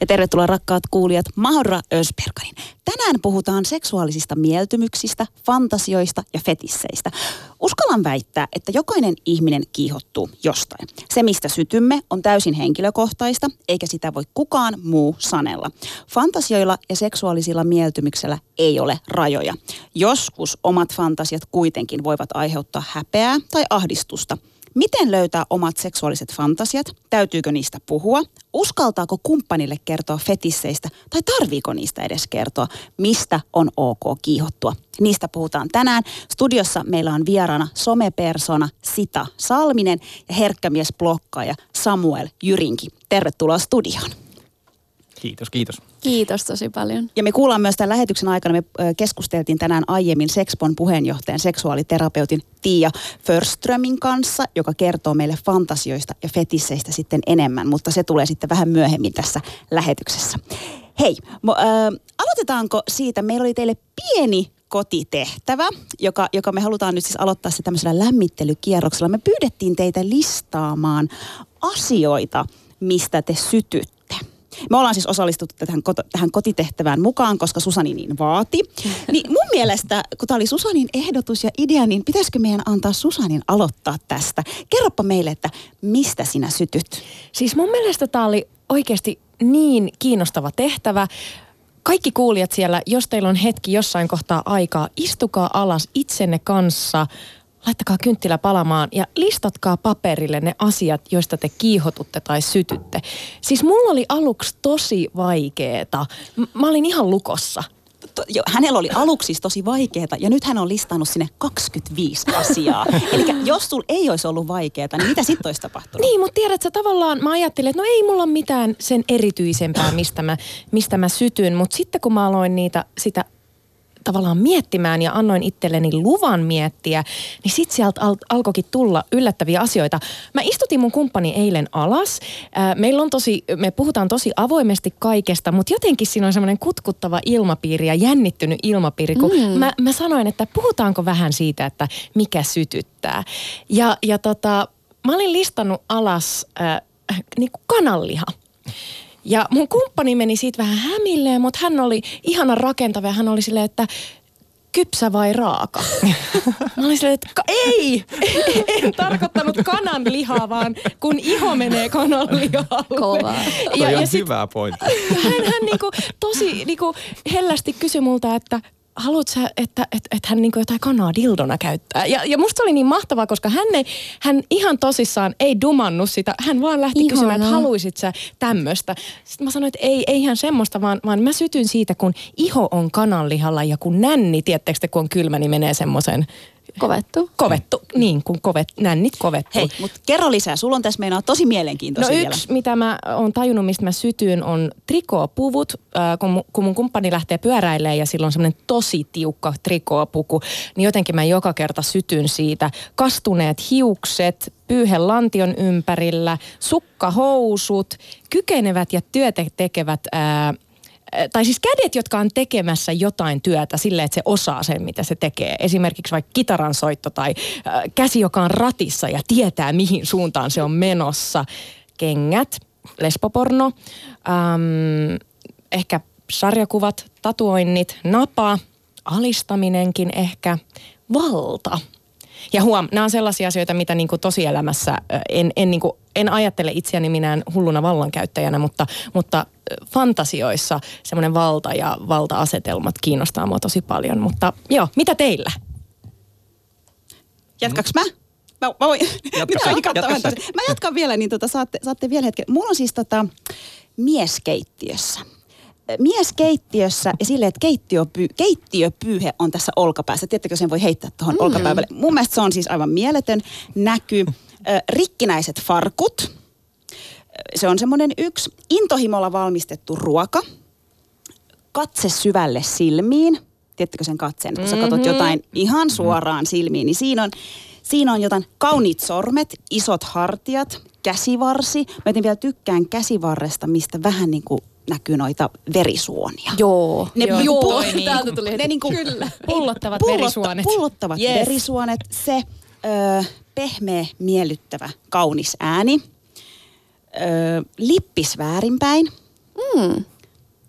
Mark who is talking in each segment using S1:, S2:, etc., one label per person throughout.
S1: Ja tervetuloa rakkaat kuulijat Mahra Ösberganin. Tänään puhutaan seksuaalisista mieltymyksistä, fantasioista ja fetisseistä. Uskallan väittää, että jokainen ihminen kiihottuu jostain. Se, mistä sytymme, on täysin henkilökohtaista, eikä sitä voi kukaan muu sanella. Fantasioilla ja seksuaalisilla mieltymyksellä ei ole rajoja. Joskus omat fantasiat kuitenkin voivat aiheuttaa häpeää tai ahdistusta – Miten löytää omat seksuaaliset fantasiat? Täytyykö niistä puhua? Uskaltaako kumppanille kertoa fetisseistä tai tarviiko niistä edes kertoa? Mistä on ok kiihottua? Niistä puhutaan tänään. Studiossa meillä on vieraana somepersona Sita Salminen ja herkkämies blokkaaja Samuel Jyrinki. Tervetuloa studioon.
S2: Kiitos, kiitos.
S3: Kiitos tosi paljon.
S1: Ja me kuullaan myös tämän lähetyksen aikana, me keskusteltiin tänään aiemmin Sexpon puheenjohtajan seksuaaliterapeutin Tiia Förströmin kanssa, joka kertoo meille fantasioista ja fetisseistä sitten enemmän, mutta se tulee sitten vähän myöhemmin tässä lähetyksessä. Hei, mo, äh, aloitetaanko siitä, meillä oli teille pieni kotitehtävä, joka, joka me halutaan nyt siis aloittaa se tämmöisellä lämmittelykierroksella. Me pyydettiin teitä listaamaan asioita, mistä te sytytte me ollaan siis osallistuttu tähän, tähän kotitehtävään mukaan, koska Susani niin vaati. Niin mun mielestä, kun tämä oli Susanin ehdotus ja idea, niin pitäisikö meidän antaa Susanin aloittaa tästä? Kerropa meille, että mistä sinä sytyt?
S4: Siis mun mielestä tämä oli oikeasti niin kiinnostava tehtävä kaikki kuulijat siellä, jos teillä on hetki jossain kohtaa aikaa, istukaa alas itsenne kanssa, laittakaa kynttilä palamaan ja listatkaa paperille ne asiat, joista te kiihotutte tai sytytte. Siis mulla oli aluksi tosi vaikeeta. Mä olin ihan lukossa
S1: to, jo, hänellä oli aluksi siis tosi vaikeaa ja nyt hän on listannut sinne 25 asiaa. Eli jos sul ei olisi ollut vaikeaa, niin mitä sitten olisi tapahtunut?
S4: Niin, mutta tiedätkö, tavallaan mä ajattelin, että no ei mulla ole mitään sen erityisempää, mistä mä, mistä mä sytyn. Mutta sitten kun mä aloin niitä, sitä tavallaan miettimään ja annoin itselleni luvan miettiä, niin sit sieltä al- alkoikin tulla yllättäviä asioita. Mä istutin mun kumppani eilen alas. meillä on tosi, me puhutaan tosi avoimesti kaikesta, mutta jotenkin siinä on semmoinen kutkuttava ilmapiiri ja jännittynyt ilmapiiri, kun mm. mä, mä sanoin, että puhutaanko vähän siitä, että mikä sytyttää. Ja, ja tota, mä olin listannut alas äh, niin kuin kananliha. Ja mun kumppani meni siitä vähän hämilleen, mutta hän oli ihana rakentava ja hän oli silleen, että kypsä vai raaka? Mä olin silleen, että ei, en tarkoittanut kanan lihaa, vaan kun iho menee kanan lihalle.
S3: Kova.
S2: Ja, ja sit, hyvä pointti.
S4: Hän, hän niinku, tosi niinku hellästi kysyi multa, että haluatko sä, että, että, että hän niin jotain kanaa dildona käyttää? Ja, ja musta oli niin mahtavaa, koska hän, ei, hän ihan tosissaan ei dumannut sitä. Hän vaan lähti Ihana. kysymään, että haluisit sä tämmöistä. Sitten mä sanoin, että ei, ei ihan semmoista, vaan, vaan mä sytyn siitä, kun iho on kananlihalla ja kun nänni, tiettekö kun on kylmä, niin menee semmoisen
S3: Kovettu.
S4: Kovettu, niin kuin kovet, nännit kovettu.
S1: Hei, mutta kerro lisää. Sulla on tässä meinaa tosi mielenkiintoisia
S4: No yksi, vielä. mitä mä oon tajunnut, mistä mä sytyin, on trikoopuvut. Äh, kun, kun mun kumppani lähtee pyöräilemään ja sillä on semmoinen tosi tiukka trikoopuku, niin jotenkin mä joka kerta sytyn siitä. Kastuneet hiukset, pyyhe lantion ympärillä, sukkahousut, kykenevät ja työtä tekevät... Äh, tai siis kädet, jotka on tekemässä jotain työtä sille, että se osaa sen, mitä se tekee. Esimerkiksi vaikka kitaran soitto tai äh, käsi, joka on ratissa ja tietää, mihin suuntaan se on menossa. Kengät, lesboporno, ähm, ehkä sarjakuvat, tatuoinnit, napa, alistaminenkin ehkä, valta – ja huom, nämä on sellaisia asioita, mitä niin kuin tosielämässä en, en, niin kuin, en ajattele itseäni minään hulluna vallankäyttäjänä, mutta, mutta fantasioissa semmoinen valta ja valta-asetelmat kiinnostaa mua tosi paljon. Mutta joo, mitä teillä?
S1: Jatkaks mä? Mä, mä, voin,
S2: jatka
S1: mä jatkan vielä, niin tota, saatte, saatte vielä hetken. Mulla on siis tota, mieskeittiössä mieskeittiössä ja silleen, että keittiöpy, keittiöpyyhe on tässä olkapäässä. Tiedättekö, sen voi heittää tuohon mm. olkapäälle. Mun mielestä se on siis aivan mieletön näky. Rikkinäiset farkut. Se on semmoinen yksi. Intohimolla valmistettu ruoka. Katse syvälle silmiin. Tiedättekö sen katseen, kun sä katsot mm-hmm. jotain ihan suoraan silmiin, niin siinä on, siinä on jotain kauniit sormet, isot hartiat, käsivarsi. Mä vielä tykkään käsivarresta, mistä vähän niin kuin näkyy noita verisuonia.
S3: Joo.
S1: Ne
S3: Joo.
S1: niinku
S3: Joo.
S1: pull-
S3: Täältä tuli
S1: ne
S3: heti.
S1: niinku,
S3: Kyllä.
S4: Pullottavat
S1: pullotta-
S4: verisuonet.
S1: Pullottavat
S4: Yes.
S1: verisuonet, se ö, pehmeä, miellyttävä, kaunis ääni. Ö, lippis väärinpäin.
S3: Mm.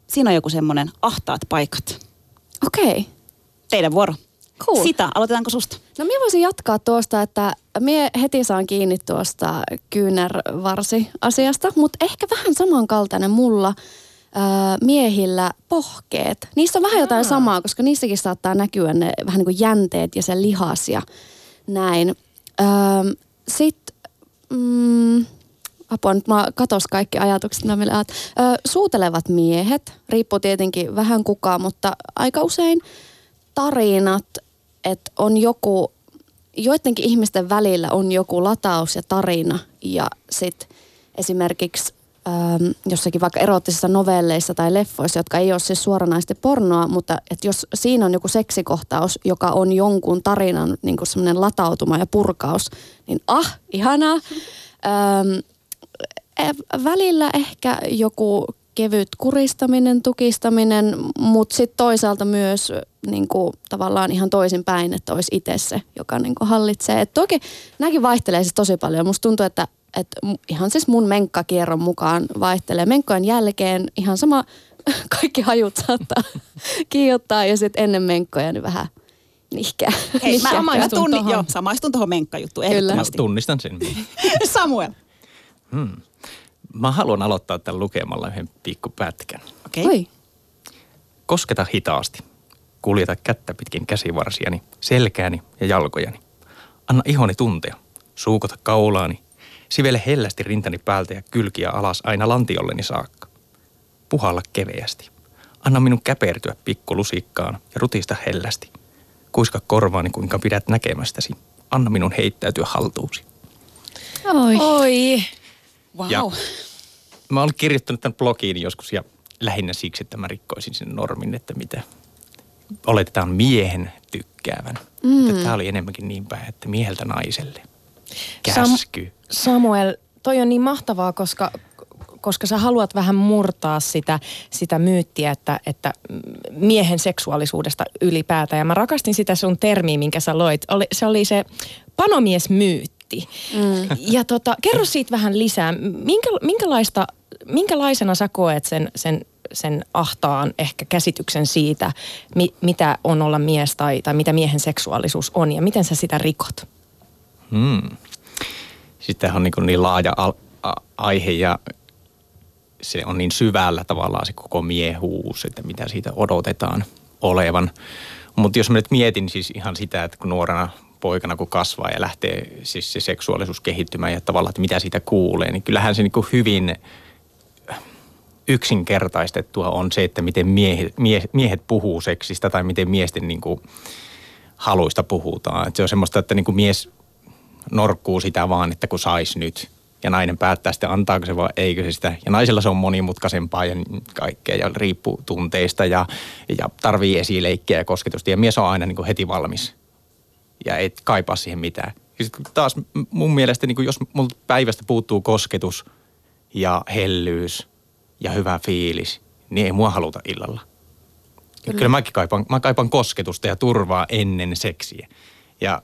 S1: Siinä on joku semmoinen ahtaat paikat.
S3: Okei. Okay.
S1: Teidän vuoro.
S3: Cool.
S1: Sitä, aloitetaanko susta?
S3: No minä voisin jatkaa tuosta, että mie heti saan kiinni tuosta kyynärvarsi-asiasta, mutta ehkä vähän samankaltainen mulla ää, miehillä pohkeet. Niissä on vähän jotain samaa, koska niissäkin saattaa näkyä ne vähän niin kuin jänteet ja se lihas ja näin. Sitten, mm, apua nyt mä katos kaikki ajatukset, mitä Suutelevat miehet, riippuu tietenkin vähän kukaan, mutta aika usein tarinat, että on joku, joidenkin ihmisten välillä on joku lataus ja tarina ja sitten esimerkiksi äm, jossakin vaikka erottisissa novelleissa tai leffoissa, jotka ei ole siis suoranaisesti pornoa, mutta että jos siinä on joku seksikohtaus, joka on jonkun tarinan niin semmoinen latautuma ja purkaus, niin ah, ihanaa. Eh, välillä ehkä joku kevyt kuristaminen, tukistaminen, mutta sitten toisaalta myös niin kuin, tavallaan ihan toisinpäin, että olisi itse se, joka niin kuin, hallitsee. Et toki nämäkin vaihtelee siis tosi paljon. Musta tuntuu, että, että mu- ihan siis mun menkkakierron mukaan vaihtelee. Menkkojen jälkeen ihan sama, kaikki hajut saattaa kiihottaa ja sitten ennen menkkoja niin vähän nihkeä.
S1: Hei, mä, mä
S4: Samaistun
S1: tunni,
S4: tohon.
S1: joo, samaistun tuohon menkkajuttuun
S3: Kyllä.
S2: Mä tunnistan sen.
S1: Samuel.
S2: Mä haluan aloittaa tämän lukemalla yhden pikkupätkän.
S1: Okei. Okay.
S3: Oi.
S2: Kosketa hitaasti. Kuljeta kättä pitkin käsivarsiani, selkääni ja jalkojani. Anna ihoni tuntea. Suukota kaulaani. Sivele hellästi rintani päältä ja kylkiä alas aina lantiolleni saakka. Puhalla keveästi. Anna minun käpertyä pikkulusikkaan ja rutista hellästi. Kuiska korvaani, kuinka pidät näkemästäsi. Anna minun heittäytyä haltuusi.
S3: Oi.
S4: Oi.
S1: Wow.
S2: Ja mä olen kirjoittanut tämän blogiin joskus ja lähinnä siksi, että mä rikkoisin sen normin, että mitä oletetaan miehen tykkäävän. Mm. Tämä oli enemmänkin niin päin, että mieheltä naiselle. Käsky.
S4: Samuel, toi on niin mahtavaa, koska, koska sä haluat vähän murtaa sitä, sitä myyttiä, että, että miehen seksuaalisuudesta ylipäätään. Ja mä rakastin sitä sun termiä, minkä sä loit. Oli, se oli se panomiesmyytti. Mm. Ja tota, kerro siitä vähän lisää. Minkä, minkälaista, minkälaisena sä koet sen, sen, sen ahtaan ehkä käsityksen siitä, mi, mitä on olla mies tai, tai mitä miehen seksuaalisuus on ja miten sä sitä rikot?
S2: Hmm. Sitten on niin, niin laaja al- a- aihe ja se on niin syvällä tavallaan se koko miehuus, että mitä siitä odotetaan olevan. Mutta jos mä nyt mietin siis ihan sitä, että kun nuorena poikana kun kasvaa ja lähtee siis se seksuaalisuus kehittymään ja tavallaan, että mitä siitä kuulee, niin kyllähän se niin kuin hyvin yksinkertaistettua on se, että miten miehet, mie, miehet puhuu seksistä tai miten miesten niin kuin haluista puhutaan. Et se on semmoista, että niin kuin mies norkkuu sitä vaan, että kun sais nyt. Ja nainen päättää sitten, antaako se vai eikö se sitä. Ja naisella se on monimutkaisempaa ja kaikkea ja riippuu tunteista ja, ja tarvii esileikkiä ja kosketusta. Ja mies on aina niin kuin heti valmis ja et kaipaa siihen mitään. Ja sit taas mun mielestä, niin jos multa päivästä puuttuu kosketus ja hellyys ja hyvä fiilis, niin ei mua haluta illalla. Kyllä, Kyllä mäkin kaipaan, mä kaipaan kosketusta ja turvaa ennen seksiä. Ja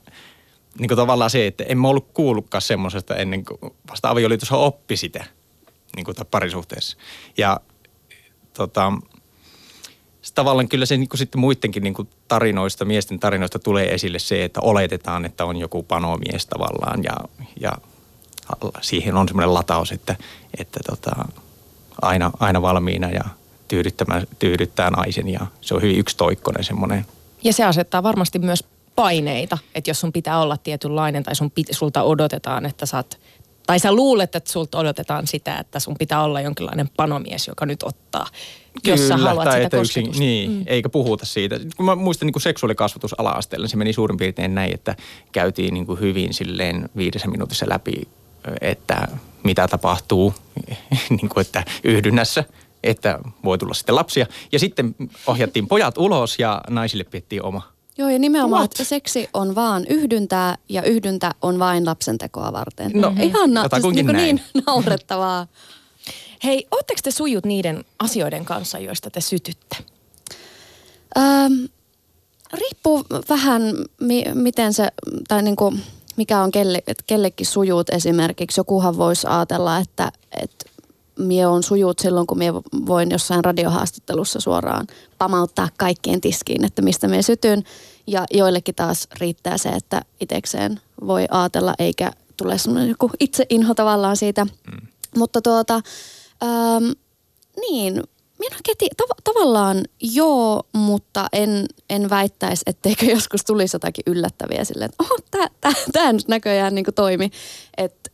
S2: niin kuin tavallaan se, että en mä ollut kuullutkaan semmoisesta ennen kuin vasta avioliitossa oppi sitä niin kuin parisuhteessa. Ja tota, tavallaan kyllä se niin kuin sitten muidenkin niin kuin tarinoista, miesten tarinoista tulee esille se, että oletetaan, että on joku panomies tavallaan ja, ja siihen on semmoinen lataus, että, että tota, aina, aina valmiina ja tyydyttää naisen ja se on hyvin yksitoikkoinen semmoinen.
S4: Ja se asettaa varmasti myös paineita, että jos sun pitää olla tietynlainen tai sun sulta odotetaan, että sä oot, tai sä luulet, että sulta odotetaan sitä, että sun pitää olla jonkinlainen panomies, joka nyt ottaa, jos sä
S2: Kyllä,
S4: haluat
S2: tai
S4: sitä
S2: yksin, niin, mm. eikä puhuta siitä. Kun mä muistan niin kuin seksuaalikasvatus ala-asteella, se meni suurin piirtein näin, että käytiin niin kuin hyvin silleen viidessä minuutissa läpi, että mitä tapahtuu, niin kuin että yhdynnässä, että voi tulla sitten lapsia. Ja sitten ohjattiin pojat ulos ja naisille piettiin oma.
S3: Joo, ja nimenomaan,
S2: What?
S3: että seksi on vaan yhdyntää ja yhdyntä on vain lapsentekoa varten.
S2: No,
S3: Ihan na- siis
S2: jotakuinkin
S3: niin, niin naurettavaa.
S4: Hei, ootteko te sujut niiden asioiden kanssa, joista te sytytte?
S3: Ähm, riippuu vähän, mi- miten se, tai niin kuin, mikä on kelle, kellekin sujut esimerkiksi. Jokuhan voisi ajatella, että, että mie on sujut silloin, kun mie voin jossain radiohaastattelussa suoraan pamauttaa kaikkien tiskiin, että mistä me sytyn. Ja joillekin taas riittää se, että itekseen voi ajatella, eikä tule semmoinen joku itseinho tavallaan siitä. Mm. Mutta tuota, ähm, niin, minä keti, tav- tavallaan joo, mutta en, en väittäisi, etteikö joskus tulisi jotakin yllättäviä silleen, että oh, tämä tää, tää nyt näköjään niin toimi. Et,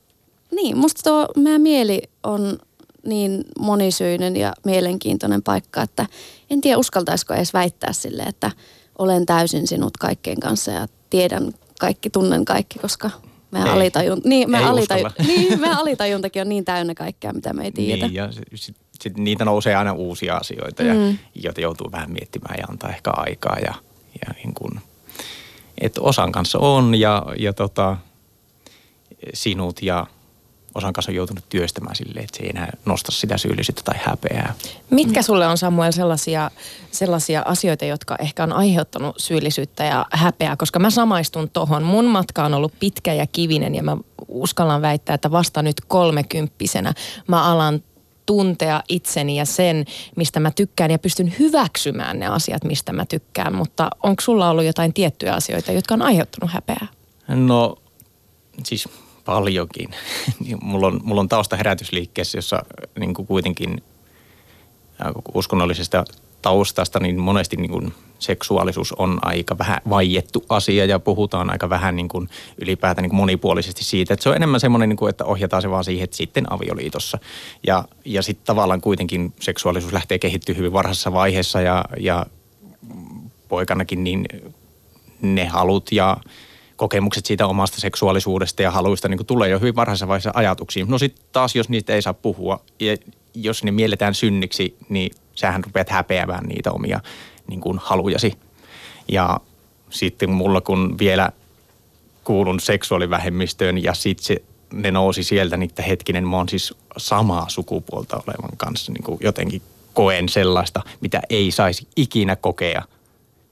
S3: niin, musta tuo meidän mieli on niin monisyinen ja mielenkiintoinen paikka, että en tiedä uskaltaisiko edes väittää sille, että olen täysin sinut kaikkien kanssa ja tiedän kaikki, tunnen kaikki, koska meidän,
S2: Ei.
S3: alitajun, niin, meidän,
S2: Ei
S3: alitaju,
S2: uskalla.
S3: niin, meidän alitajuntakin on niin täynnä kaikkea, mitä me ei tiedä.
S2: Niin, ja sit, sit niitä nousee aina uusia asioita, ja, joita joutuu vähän miettimään ja antaa ehkä aikaa. Ja, ja niin kun, et osan kanssa on ja, ja tota, sinut ja osan kanssa on joutunut työstämään silleen, että se ei enää nosta sitä syyllisyyttä tai häpeää.
S4: Mitkä sulle on Samuel sellaisia, sellaisia asioita, jotka ehkä on aiheuttanut syyllisyyttä ja häpeää? Koska mä samaistun tohon. Mun matka on ollut pitkä ja kivinen ja mä uskallan väittää, että vasta nyt kolmekymppisenä mä alan tuntea itseni ja sen, mistä mä tykkään ja pystyn hyväksymään ne asiat, mistä mä tykkään. Mutta onko sulla ollut jotain tiettyjä asioita, jotka on aiheuttanut häpeää?
S2: No siis paljonkin. Niin mulla, on, mulla on tausta herätysliikkeessä, jossa niin kuin kuitenkin äh, uskonnollisesta taustasta, niin monesti niin kuin seksuaalisuus on aika vähän vaiettu asia ja puhutaan aika vähän niin kuin ylipäätään niin kuin monipuolisesti siitä. Että se on enemmän semmoinen, niin kuin, että ohjataan se vaan siihen, että sitten avioliitossa. Ja, ja sitten tavallaan kuitenkin seksuaalisuus lähtee kehittyä hyvin varhaisessa vaiheessa ja, ja poikanakin niin ne halut ja kokemukset siitä omasta seksuaalisuudesta ja haluista niin tulee jo hyvin varhaisessa vaiheessa ajatuksiin. No sitten taas, jos niistä ei saa puhua ja jos ne mielletään synniksi, niin sähän rupeat häpeämään niitä omia niin kuin halujasi. Ja sitten mulla kun vielä kuulun seksuaalivähemmistöön ja sitten se, ne nousi sieltä, niin että hetkinen, mä oon siis samaa sukupuolta olevan kanssa. Niin kuin jotenkin koen sellaista, mitä ei saisi ikinä kokea.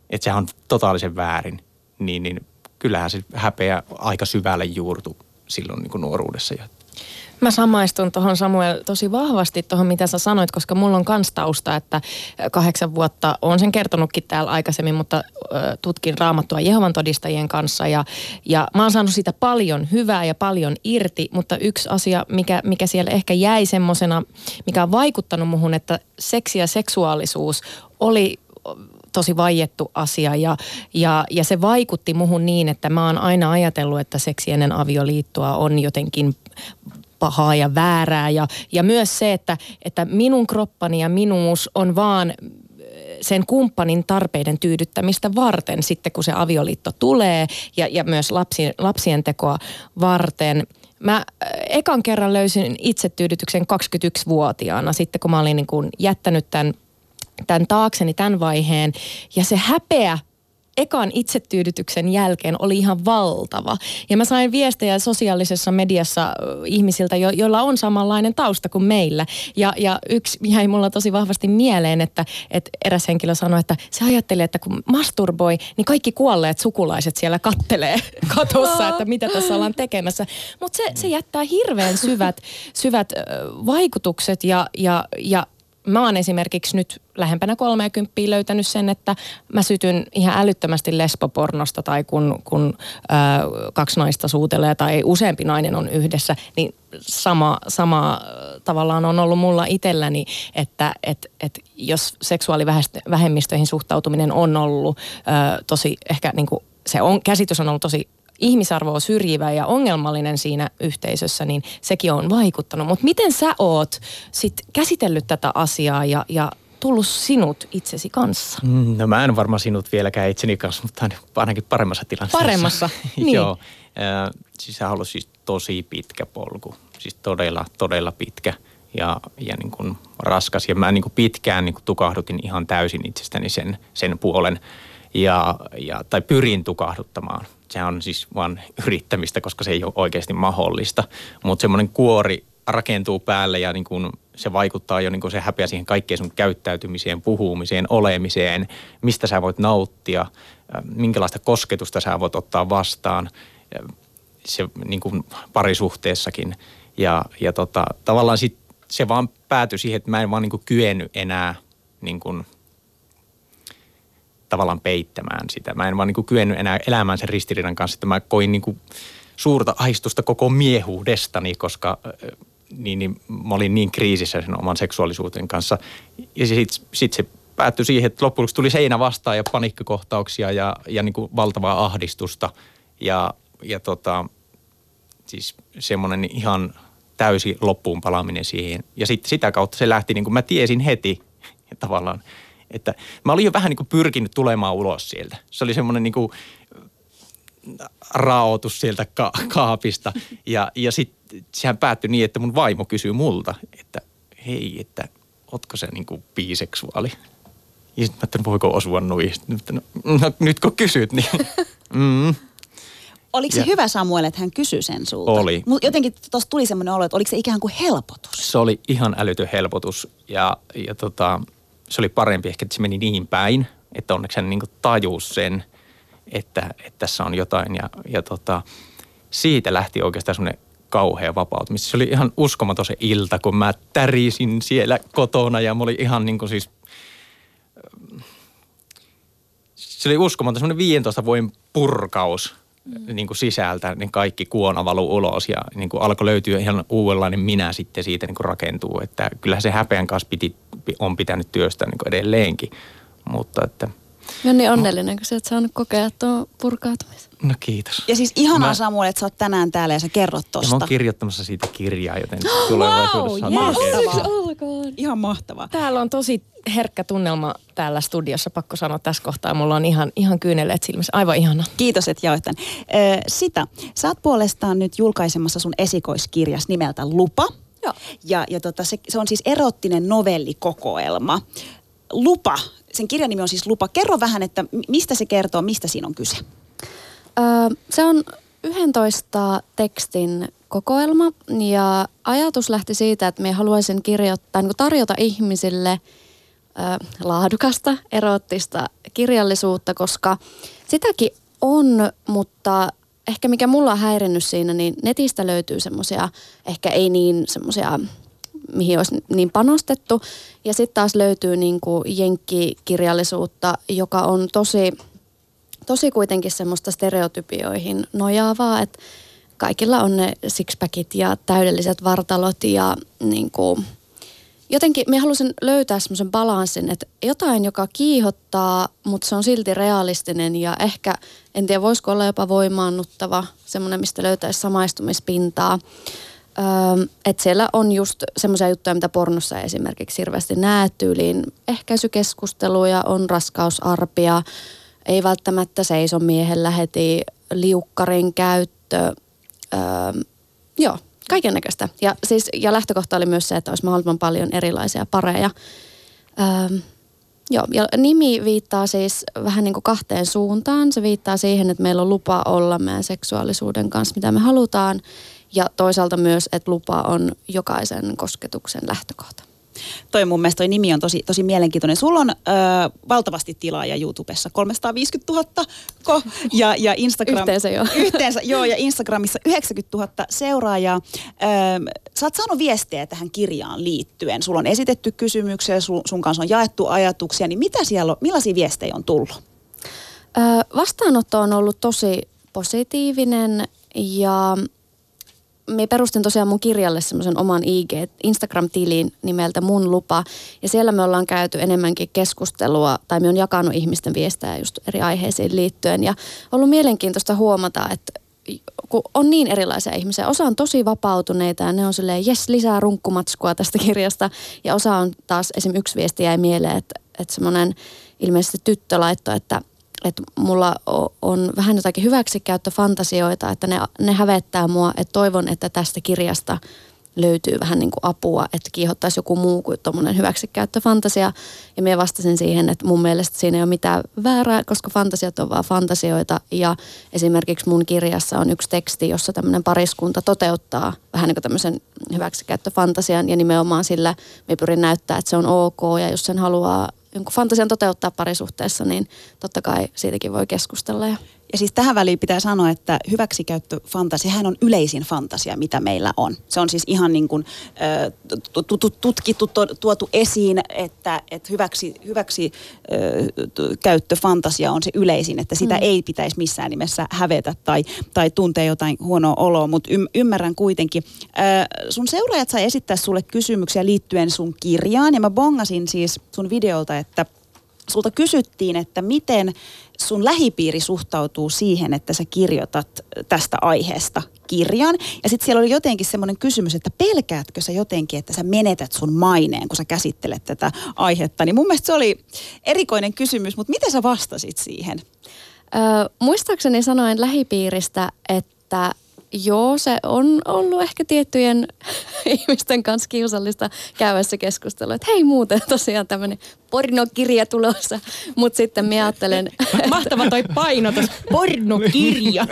S2: Että sehän on totaalisen väärin. Niin, niin kyllähän se häpeä aika syvälle juurtu silloin niin kuin nuoruudessa.
S4: Mä samaistun tuohon Samuel tosi vahvasti tuohon, mitä sä sanoit, koska mulla on kans tausta, että kahdeksan vuotta, on sen kertonutkin täällä aikaisemmin, mutta tutkin raamattua Jehovan todistajien kanssa ja, ja mä oon saanut siitä paljon hyvää ja paljon irti, mutta yksi asia, mikä, mikä siellä ehkä jäi semmosena, mikä on vaikuttanut muhun, että seksi ja seksuaalisuus oli tosi vaiettu asia ja, ja, ja se vaikutti muhun niin, että mä oon aina ajatellut, että seksi ennen avioliittoa on jotenkin pahaa ja väärää ja, ja myös se, että, että minun kroppani ja minuus on vaan sen kumppanin tarpeiden tyydyttämistä varten sitten, kun se avioliitto tulee ja, ja myös lapsi, lapsien tekoa varten. Mä äh, ekan kerran löysin itsetyydytyksen 21-vuotiaana sitten, kun mä olin niin kuin jättänyt tämän, tämän taakseni tämän vaiheen. Ja se häpeä ekan itsetyydytyksen jälkeen oli ihan valtava. Ja mä sain viestejä sosiaalisessa mediassa ihmisiltä, jo, joilla on samanlainen tausta kuin meillä. Ja, ja yksi jäi mulla tosi vahvasti mieleen, että, että eräs henkilö sanoi, että se ajatteli, että kun masturboi, niin kaikki kuolleet sukulaiset siellä kattelee katossa, että mitä tässä ollaan tekemässä. Mutta se, se jättää hirveän syvät, syvät vaikutukset ja, ja, ja mä oon esimerkiksi nyt lähempänä 30 löytänyt sen, että mä sytyn ihan älyttömästi lesbopornosta tai kun, kun ö, kaksi naista suutelee tai useampi nainen on yhdessä, niin sama, sama tavallaan on ollut mulla itselläni, että et, et jos seksuaalivähemmistöihin suhtautuminen on ollut ö, tosi ehkä niin kuin se on, käsitys on ollut tosi ihmisarvoa syrjivä ja ongelmallinen siinä yhteisössä, niin sekin on vaikuttanut. Mutta miten sä oot sit käsitellyt tätä asiaa ja, ja tullut sinut itsesi kanssa?
S2: Mm, No mä en varmaan sinut vieläkään itseni kanssa, mutta ainakin paremmassa tilanteessa.
S4: Paremmassa, niin.
S2: Joo. Äh, siis on ollut siis tosi pitkä polku. Siis todella, todella pitkä ja, ja niin kuin raskas. Ja mä niin kuin pitkään niin kuin tukahdutin ihan täysin itsestäni sen, sen puolen. Ja, ja, tai pyrin tukahduttamaan. Se on siis vaan yrittämistä, koska se ei ole oikeasti mahdollista. Mutta semmoinen kuori rakentuu päälle ja niin kuin se vaikuttaa jo niin kuin se häpeä siihen kaikkeen sun käyttäytymiseen, puhumiseen, olemiseen, mistä sä voit nauttia, minkälaista kosketusta sä voit ottaa vastaan se niin kuin parisuhteessakin. Ja, ja tota, tavallaan sit se vaan päätyi siihen, että mä en vaan niin kuin kyennyt enää niin kuin, tavallaan peittämään sitä. Mä en vaan niin kyennyt enää elämään sen ristiriidan kanssa, että mä koin niin kuin suurta aistusta koko miehuudestani, koska niin, niin mä olin niin kriisissä sen oman seksuaalisuuden kanssa. Ja sitten sit se päättyi siihen, että loppujen tuli seinä vastaan ja panikkikohtauksia ja, ja niin kuin valtavaa ahdistusta. Ja, ja tota, siis semmoinen ihan täysi loppuun palaaminen siihen. Ja sitten sitä kautta se lähti, niin kuin mä tiesin heti tavallaan, että mä olin jo vähän niin kuin pyrkinyt tulemaan ulos sieltä. Se oli semmoinen niin kuin raotus sieltä ka- kaapista. Ja, ja sitten sehän päättyi niin, että mun vaimo kysyy multa, että hei, että ootko se niin kuin biseksuaali? Ja sitten mä että voiko osua noin. No, no, nyt kun kysyt, niin mm,
S1: Oliko se
S2: Ja-
S1: hyvä Samuel, että hän kysyi sen sulta?
S2: Oli.
S1: Mut jotenkin tuossa tuli semmoinen olo, että oliko se ikään kuin helpotus?
S2: se oli ihan älytön helpotus ja, ja tota, se oli parempi ehkä, että se meni niin päin, että onneksi hän niin tajus sen, että, että tässä on jotain ja, ja tota, siitä lähti oikeastaan semmoinen kauhea vapautumista. Se oli ihan uskomaton se ilta, kun mä tärisin siellä kotona ja mä oli ihan niin kuin siis, se oli uskomaton semmoinen 15 vuoden purkaus mm. niin kuin sisältä, niin kaikki kuona valuu ulos ja niin kuin alkoi löytyä ihan uudenlainen minä sitten siitä niin kuin rakentuu. Että kyllähän se häpeän kanssa piti, on pitänyt työstää niin kuin edelleenkin, mutta että
S3: Mä oon niin onnellinen, kun sä oot saanut kokea tuon purkautumisen.
S2: no kiitos.
S1: Ja siis ihanaa
S2: Mä-
S1: Samuel, että sä oot tänään täällä ja sä kerrot
S2: Ja mä
S1: tosta.
S2: oon kirjoittamassa siitä kirjaa, joten tulevaisuudessa tärkeää.
S1: Mahtavaa. Ihan mahtavaa.
S4: Täällä on tosi herkkä tunnelma täällä studiossa, pakko sanoa tässä kohtaa. Mulla on ihan, ihan kyyneleet silmissä. Aivan ihana.
S1: Kiitos, että jaoit tämän. Ö, Sitä, sä oot puolestaan nyt julkaisemassa sun esikoiskirjas nimeltä Lupa.
S3: Joo.
S1: Ja, ja tota, se, se on siis erottinen novellikokoelma. Lupa, sen kirjan nimi on siis Lupa. Kerro vähän, että mi- mistä se kertoo, mistä siinä on kyse.
S3: Öö, se on 11 tekstin kokoelma ja ajatus lähti siitä, että me haluaisin kirjoittaa, niin tarjota ihmisille ö, laadukasta, erottista kirjallisuutta, koska sitäkin on, mutta ehkä mikä mulla on häirinnyt siinä, niin netistä löytyy semmoisia, ehkä ei niin semmoisia mihin olisi niin panostettu. Ja sitten taas löytyy niin kuin jenkkikirjallisuutta, joka on tosi, tosi kuitenkin semmoista stereotypioihin nojaavaa, että kaikilla on ne sixpackit ja täydelliset vartalot ja niin kuin, jotenkin me halusin löytää semmoisen balanssin, että jotain, joka kiihottaa, mutta se on silti realistinen ja ehkä, en tiedä voisiko olla jopa voimaannuttava, semmoinen, mistä löytäisi samaistumispintaa. Että siellä on just semmoisia juttuja, mitä pornossa esimerkiksi hirveästi näe tyyliin. Ehkäisykeskusteluja, on raskausarpia, ei välttämättä seiso miehellä heti, liukkarin käyttö, öö, joo, kaiken näköistä. Ja, siis, ja lähtökohta oli myös se, että olisi mahdollisimman paljon erilaisia pareja. Öö, joo, ja nimi viittaa siis vähän niin kuin kahteen suuntaan. Se viittaa siihen, että meillä on lupa olla meidän seksuaalisuuden kanssa, mitä me halutaan. Ja toisaalta myös, että lupa on jokaisen kosketuksen lähtökohta.
S1: Toi mun mielestä toi nimi on tosi, tosi mielenkiintoinen. Sulla on ö, valtavasti tilaaja YouTubessa, 350 000 ko, ja, ja Instagram...
S3: Yhteensä joo.
S1: Yhteensä, joo, ja Instagramissa 90 000 seuraajaa. Ö, sä oot saanut viestejä tähän kirjaan liittyen. Sulla on esitetty kysymyksiä, sun, sun kanssa on jaettu ajatuksia, niin mitä siellä on, millaisia viestejä on tullut?
S3: Ö, vastaanotto on ollut tosi positiivinen ja me perustin tosiaan mun kirjalle semmoisen oman IG, Instagram-tilin nimeltä Mun lupa. Ja siellä me ollaan käyty enemmänkin keskustelua, tai me on jakanut ihmisten viestejä just eri aiheisiin liittyen. Ja ollut mielenkiintoista huomata, että kun on niin erilaisia ihmisiä. Osa on tosi vapautuneita ja ne on silleen, jes, lisää runkkumatskua tästä kirjasta. Ja osa on taas, esim. yksi viesti jäi mieleen, että, että semmoinen ilmeisesti tyttö laittoi, että, että mulla on vähän jotakin hyväksikäyttöfantasioita, että ne, ne hävettää mua, että toivon, että tästä kirjasta löytyy vähän niin kuin apua, että kiihottaisi joku muu kuin tuommoinen hyväksikäyttöfantasia. Ja minä vastasin siihen, että mun mielestä siinä ei ole mitään väärää, koska fantasiat on vaan fantasioita. Ja esimerkiksi mun kirjassa on yksi teksti, jossa tämmöinen pariskunta toteuttaa vähän niin kuin tämmöisen hyväksikäyttöfantasian. Ja nimenomaan sillä me pyrin näyttää, että se on ok. Ja jos sen haluaa jonkun fantasian toteuttaa parisuhteessa, niin totta kai siitäkin voi keskustella. Ja
S1: ja siis tähän väliin pitää sanoa, että hyväksikäyttöfantasia, hän on yleisin fantasia, mitä meillä on. Se on siis ihan niin kuin tutkittu, tuotu esiin, että, että hyväksi, hyväksi käyttöfantasia on se yleisin, että sitä mm. ei pitäisi missään nimessä hävetä tai, tai tuntea jotain huonoa oloa, mutta ymmärrän kuitenkin. Sun seuraajat sai esittää sulle kysymyksiä liittyen sun kirjaan ja mä bongasin siis sun videolta, että – sulta kysyttiin, että miten sun lähipiiri suhtautuu siihen, että sä kirjoitat tästä aiheesta kirjan. Ja sitten siellä oli jotenkin semmoinen kysymys, että pelkäätkö sä jotenkin, että sä menetät sun maineen, kun sä käsittelet tätä aihetta. Niin mun mielestä se oli erikoinen kysymys, mutta miten sä vastasit siihen?
S3: Öö, muistaakseni sanoin lähipiiristä, että Joo, se on ollut ehkä tiettyjen ihmisten kanssa kiusallista käyvässä keskustelua, että hei muuten tosiaan tämmöinen pornokirja tulossa, mutta sitten minä ajattelen...
S4: Mahtava toi painotus, pornokirja.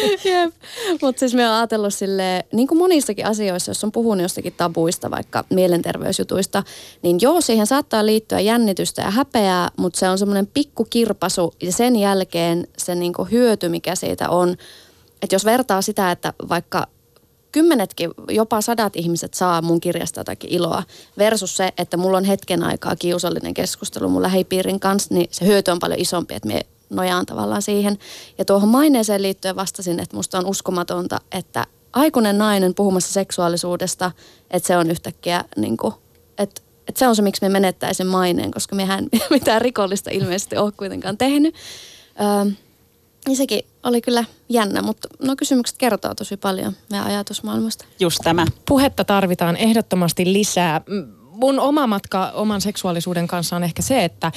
S3: mutta siis minä olen ajatellut sille, niin kuin monissakin asioissa, jos on puhunut jostakin tabuista, vaikka mielenterveysjutuista, niin joo, siihen saattaa liittyä jännitystä ja häpeää, mutta se on semmoinen pikku kirpasu ja sen jälkeen se niin kuin hyöty, mikä siitä on, että jos vertaa sitä, että vaikka kymmenetkin, jopa sadat ihmiset saa mun kirjasta jotakin iloa versus se, että mulla on hetken aikaa kiusallinen keskustelu mun lähipiirin kanssa, niin se hyöty on paljon isompi, että me nojaan tavallaan siihen. Ja tuohon maineeseen liittyen vastasin, että musta on uskomatonta, että aikuinen nainen puhumassa seksuaalisuudesta, että se on yhtäkkiä niin kuin, että, että se on se, miksi me menettäisiin maineen, koska mehän mitään rikollista ilmeisesti ole kuitenkaan tehnyt. Öö, niin sekin oli kyllä jännä, mutta no kysymykset kertoo tosi paljon meidän ajatusmaailmasta.
S1: Just tämä.
S4: Puhetta tarvitaan ehdottomasti lisää mun oma matka oman seksuaalisuuden kanssa on ehkä se, että,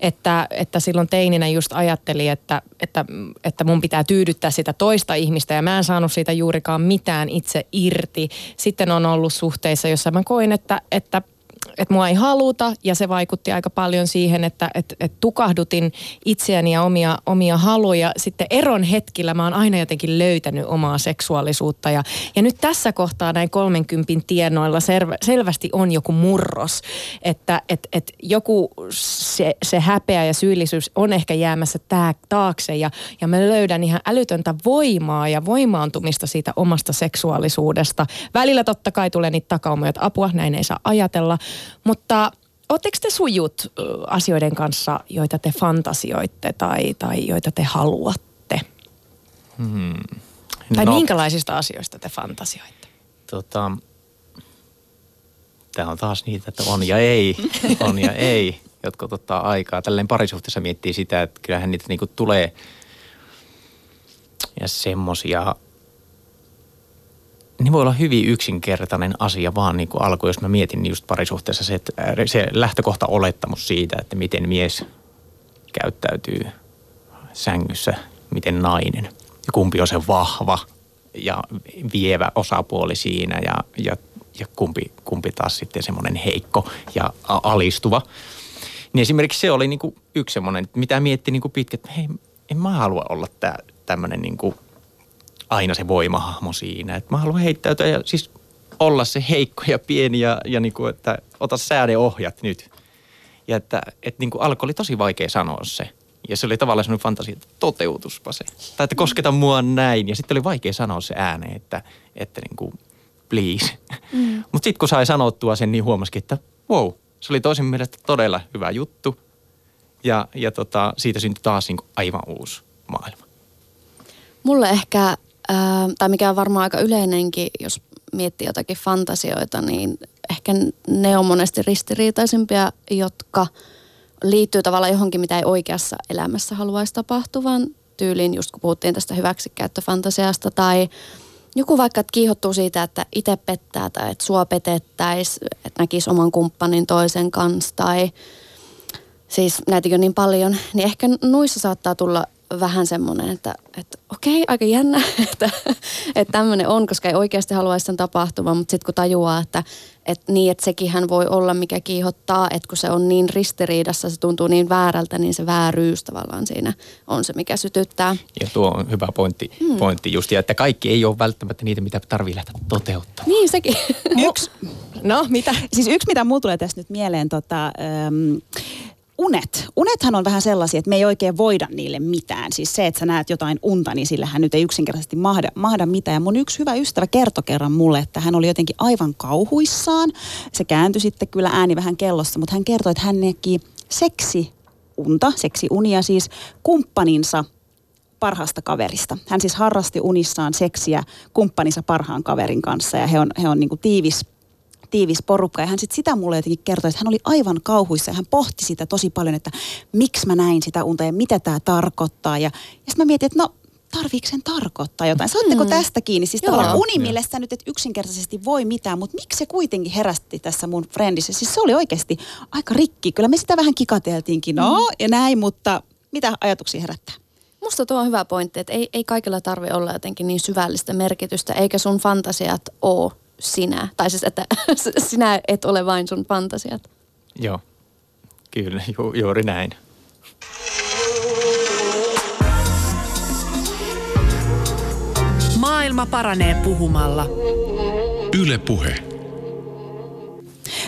S4: että, että silloin teininä just ajatteli, että, että, että mun pitää tyydyttää sitä toista ihmistä ja mä en saanut siitä juurikaan mitään itse irti. Sitten on ollut suhteissa, jossa mä koin, että, että että mua ei haluta ja se vaikutti aika paljon siihen, että et, et tukahdutin itseäni ja omia, omia haluja. Sitten eron hetkillä mä oon aina jotenkin löytänyt omaa seksuaalisuutta ja, ja nyt tässä kohtaa näin 30 tienoilla selvä, selvästi on joku murros, että et, et joku se, se häpeä ja syyllisyys on ehkä jäämässä tää, taakse ja, ja mä löydän ihan älytöntä voimaa ja voimaantumista siitä omasta seksuaalisuudesta. Välillä totta kai tulee niitä takaumoja, että apua, näin ei saa ajatella, mutta Oletteko te sujut asioiden kanssa, joita te fantasioitte tai, tai joita te haluatte? Hmm. Tai no, minkälaisista asioista te fantasioitte?
S2: Tota, tämä on taas niitä, että on ja ei, on ja ei, jotka ottaa aikaa. Tälleen parisuhteessa miettii sitä, että kyllähän niitä niinku tulee ja semmosia niin voi olla hyvin yksinkertainen asia vaan niin kuin alku, jos mä mietin just parisuhteessa se, että se lähtökohta olettamus siitä, että miten mies käyttäytyy sängyssä, miten nainen. Ja kumpi on se vahva ja vievä osapuoli siinä ja, ja, ja kumpi, kumpi taas sitten semmoinen heikko ja alistuva. Niin esimerkiksi se oli niin kuin yksi semmoinen, mitä mietti niin pitkä, että hei, en mä halua olla tämmöinen niin kuin – aina se voimahahmo siinä. Että mä haluan heittäytyä ja siis olla se heikko ja pieni ja, ja niin kuin, että ota säädeohjat nyt. Ja että, että niin kuin alkoi oli tosi vaikea sanoa se. Ja se oli tavallaan sellainen fantasia, että toteutuspa se. Tai että kosketa mua näin. Ja sitten oli vaikea sanoa se ääneen, että, että niin kuin, please. Mm. Mutta sitten kun sai sanottua sen, niin huomasikin, että wow, se oli toisen mielestä todella hyvä juttu. Ja, ja tota, siitä syntyi taas niin kuin aivan uusi maailma.
S3: Mulle ehkä tai mikä on varmaan aika yleinenkin, jos miettii jotakin fantasioita, niin ehkä ne on monesti ristiriitaisimpia, jotka liittyy tavallaan johonkin, mitä ei oikeassa elämässä haluaisi tapahtuvan. Tyyliin, just kun puhuttiin tästä hyväksikäyttöfantasiasta tai joku vaikka, että kiihottuu siitä, että itse pettää tai että sua petettäisi, että näkisi oman kumppanin toisen kanssa tai siis näitäkin on niin paljon, niin ehkä nuissa saattaa tulla vähän semmoinen, että, että okei, aika jännä, että, että tämmöinen on, koska ei oikeasti haluaisi sen tapahtuman, mutta sitten kun tajuaa, että, että niin, että sekin hän voi olla, mikä kiihottaa, että kun se on niin ristiriidassa, se tuntuu niin väärältä, niin se vääryys tavallaan siinä on se, mikä sytyttää.
S2: Ja tuo on hyvä pointti, hmm. pointti just, ja että kaikki ei ole välttämättä niitä, mitä tarvii lähteä toteuttamaan.
S3: Niin, sekin.
S1: Yksi,
S4: No, mitä?
S1: siis yksi, mitä mulla tulee tästä nyt mieleen, tota, ähm, unet. Unethan on vähän sellaisia, että me ei oikein voida niille mitään. Siis se, että sä näet jotain unta, niin sillähän nyt ei yksinkertaisesti mahda, mahda mitään. Ja mun yksi hyvä ystävä kertoi kerran mulle, että hän oli jotenkin aivan kauhuissaan. Se kääntyi sitten kyllä ääni vähän kellossa, mutta hän kertoi, että hän näki seksi unta, seksi unia siis kumppaninsa parhaasta kaverista. Hän siis harrasti unissaan seksiä kumppaninsa parhaan kaverin kanssa ja he on, he on niin kuin tiivis tiivis porukka. Ja hän sitten sitä mulle jotenkin kertoi, että hän oli aivan kauhuissa ja hän pohti sitä tosi paljon, että miksi mä näin sitä unta ja mitä tämä tarkoittaa. Ja, ja sitten mä mietin, että no tarviiko sen tarkoittaa jotain? Saatteko mm. tästä kiinni? Siis Joo. tavallaan uni, millä sä nyt et yksinkertaisesti voi mitään, mutta miksi se kuitenkin herästi tässä mun friendissä? Siis se oli oikeasti aika rikki. Kyllä me sitä vähän kikateltiinkin, no mm. ja näin, mutta mitä ajatuksia herättää?
S3: Musta tuo on hyvä pointti, että ei, ei kaikilla tarvi olla jotenkin niin syvällistä merkitystä, eikä sun fantasiat ole sinä. Tai siis, että sinä et ole vain sun fantasiat.
S2: Joo, kyllä, ju, juuri näin.
S5: Maailma paranee puhumalla.
S6: Yle Puhe.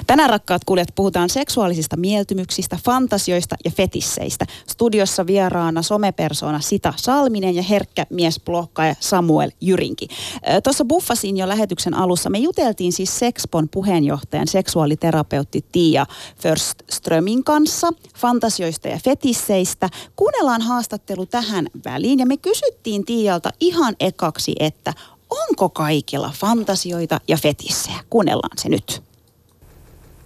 S1: Tänään rakkaat kuulijat puhutaan seksuaalisista mieltymyksistä, fantasioista ja fetisseistä. Studiossa vieraana somepersona Sita Salminen ja herkkä miesblokkaaja Samuel Jyrinki. Tuossa buffasin jo lähetyksen alussa. Me juteltiin siis Sexpon puheenjohtajan seksuaaliterapeutti Tia Förströmin kanssa fantasioista ja fetisseistä. Kuunnellaan haastattelu tähän väliin ja me kysyttiin Tialta ihan ekaksi, että onko kaikilla fantasioita ja fetissejä? Kuunnellaan se nyt.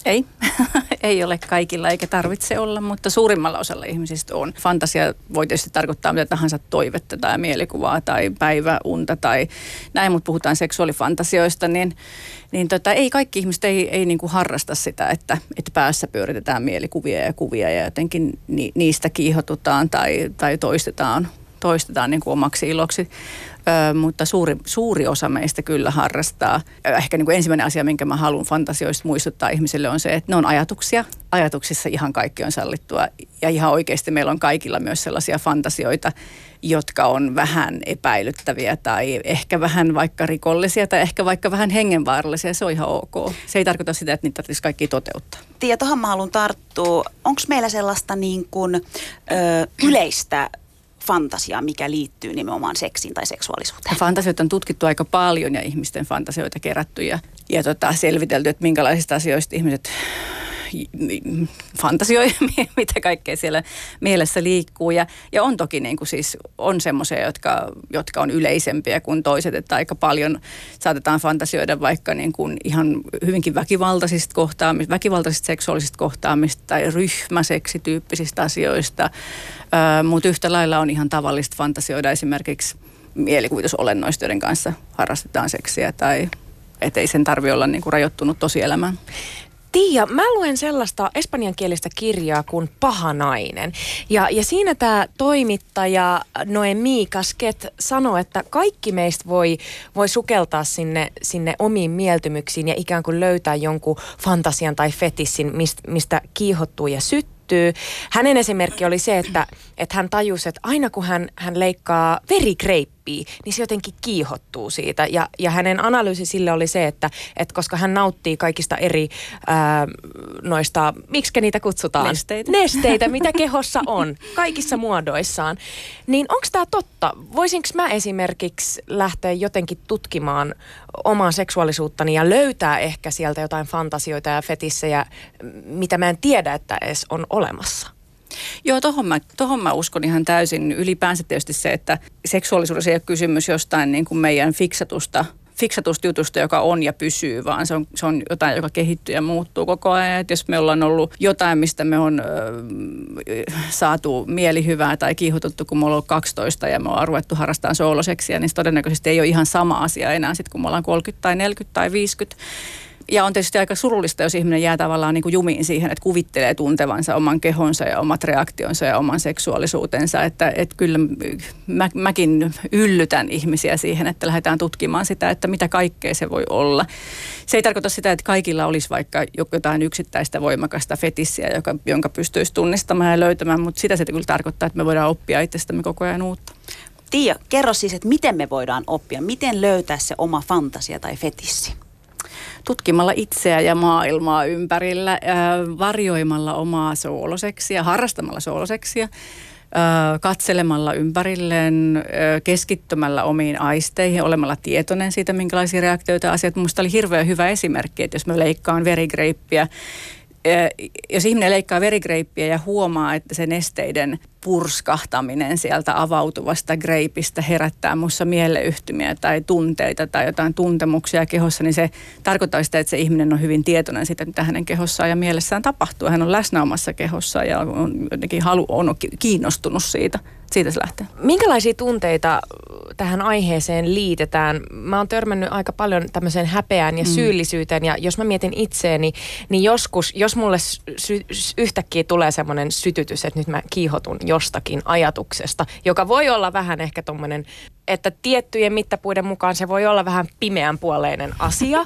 S7: Ei, ei ole kaikilla eikä tarvitse olla, mutta suurimmalla osalla ihmisistä on. Fantasia voi tietysti tarkoittaa mitä tahansa toivetta tai mielikuvaa tai päiväunta tai näin, mutta puhutaan seksuaalifantasioista, niin, niin tota, ei kaikki ihmiset ei, ei niinku harrasta sitä, että, että päässä pyöritetään mielikuvia ja kuvia ja jotenkin ni, niistä kiihotutaan tai, tai toistetaan toistetaan niin kuin omaksi iloksi ö, mutta suuri, suuri osa meistä kyllä harrastaa. Ehkä niin kuin ensimmäinen asia, minkä mä haluan fantasioista muistuttaa ihmisille on se, että ne on ajatuksia. Ajatuksissa ihan kaikki on sallittua ja ihan oikeasti meillä on kaikilla myös sellaisia fantasioita, jotka on vähän epäilyttäviä tai ehkä vähän vaikka rikollisia tai ehkä vaikka vähän hengenvaarallisia. Se on ihan ok. Se ei tarkoita sitä, että niitä tarvitsisi kaikki toteuttaa.
S1: Tiia, tuohon mä haluan tarttua. Onko meillä sellaista niin kuin, ö, yleistä fantasiaa, mikä liittyy nimenomaan seksiin tai seksuaalisuuteen?
S7: Fantasioita on tutkittu aika paljon ja ihmisten fantasioita kerätty ja, ja tota, selvitelty, että minkälaisista asioista ihmiset fantasioi, mitä kaikkea siellä mielessä liikkuu. Ja, ja on toki niin kuin siis, on semmoisia, jotka, jotka on yleisempiä kuin toiset, että aika paljon saatetaan fantasioida vaikka niin kuin ihan hyvinkin väkivaltaisista kohtaamista, väkivaltaisista seksuaalisista kohtaamista tai ryhmäseksityyppisistä asioista. Mutta yhtä lailla on ihan tavallista fantasioida esimerkiksi mielikuvitusolennoista, joiden kanssa harrastetaan seksiä tai että ei sen tarvi olla niin kuin rajoittunut tosielämään.
S4: Tiia, mä luen sellaista espanjankielistä kirjaa kuin Paha nainen. Ja, ja siinä tämä toimittaja Noemi Kasket sanoi, että kaikki meistä voi, voi sukeltaa sinne, sinne omiin mieltymyksiin ja ikään kuin löytää jonkun fantasian tai fetissin, mistä, mistä kiihottuu ja syttyy. Hänen esimerkki oli se, että, että hän tajusi, että aina kun hän, hän leikkaa verikreippiä, oppii, niin se jotenkin kiihottuu siitä. Ja, ja hänen analyysi sille oli se, että, että koska hän nauttii kaikista eri ää, noista, miksi niitä kutsutaan?
S7: Nesteitä.
S4: Nesteitä, mitä kehossa on, kaikissa muodoissaan. Niin onko tämä totta? Voisinko mä esimerkiksi lähteä jotenkin tutkimaan omaa seksuaalisuuttani ja löytää ehkä sieltä jotain fantasioita ja fetissejä, mitä mä en tiedä, että edes on olemassa?
S7: Joo, tohon mä, tohon mä uskon ihan täysin. Ylipäänsä tietysti se, että seksuaalisuudessa ei ole kysymys jostain niin kuin meidän fiksatusta fiksatusta jutusta, joka on ja pysyy, vaan se on, se on jotain, joka kehittyy ja muuttuu koko ajan. Et jos me ollaan ollut jotain, mistä me on ö, saatu mielihyvää tai kiihotuttu, kun me ollaan ollut 12 ja me ollaan ruvettu harrastamaan sooloseksiä, niin se todennäköisesti ei ole ihan sama asia enää sitten, kun me ollaan 30 tai 40 tai 50 ja on tietysti aika surullista, jos ihminen jää tavallaan niin kuin jumiin siihen, että kuvittelee tuntevansa oman kehonsa ja omat reaktionsa ja oman seksuaalisuutensa. Että, että kyllä mä, mäkin yllytän ihmisiä siihen, että lähdetään tutkimaan sitä, että mitä kaikkea se voi olla. Se ei tarkoita sitä, että kaikilla olisi vaikka jotain yksittäistä voimakasta fetissiä, joka, jonka pystyisi tunnistamaan ja löytämään, mutta sitä se kyllä tarkoittaa, että me voidaan oppia itsestämme koko ajan uutta.
S1: Tiia, kerro siis, että miten me voidaan oppia, miten löytää se oma fantasia tai fetissi?
S7: Tutkimalla itseä ja maailmaa ympärillä, varjoimalla omaa sooloseksia, harrastamalla sooloseksia, katselemalla ympärilleen, keskittymällä omiin aisteihin, olemalla tietoinen siitä, minkälaisia reaktioita asiat. Minusta oli hirveän hyvä esimerkki, että jos mä leikkaan verigreippiä, jos ihminen leikkaa verigreippiä ja huomaa, että se nesteiden purskahtaminen sieltä avautuvasta greipistä herättää minussa mieleyhtymiä tai tunteita tai jotain tuntemuksia kehossa, niin se tarkoittaa sitä, että se ihminen on hyvin tietoinen siitä, mitä hänen kehossaan ja mielessään tapahtuu. Hän on läsnä omassa kehossaan ja on jotenkin halu, on kiinnostunut siitä. Siitä se lähtee.
S4: Minkälaisia tunteita tähän aiheeseen liitetään? Mä oon törmännyt aika paljon tämmöiseen häpeään ja mm. syyllisyyteen ja jos mä mietin itseäni, niin joskus, jos mulle sy- yhtäkkiä tulee semmoinen sytytys, että nyt mä kiihotun jostakin ajatuksesta, joka voi olla vähän ehkä tommonen, että tiettyjen mittapuiden mukaan se voi olla vähän pimeän puoleinen asia.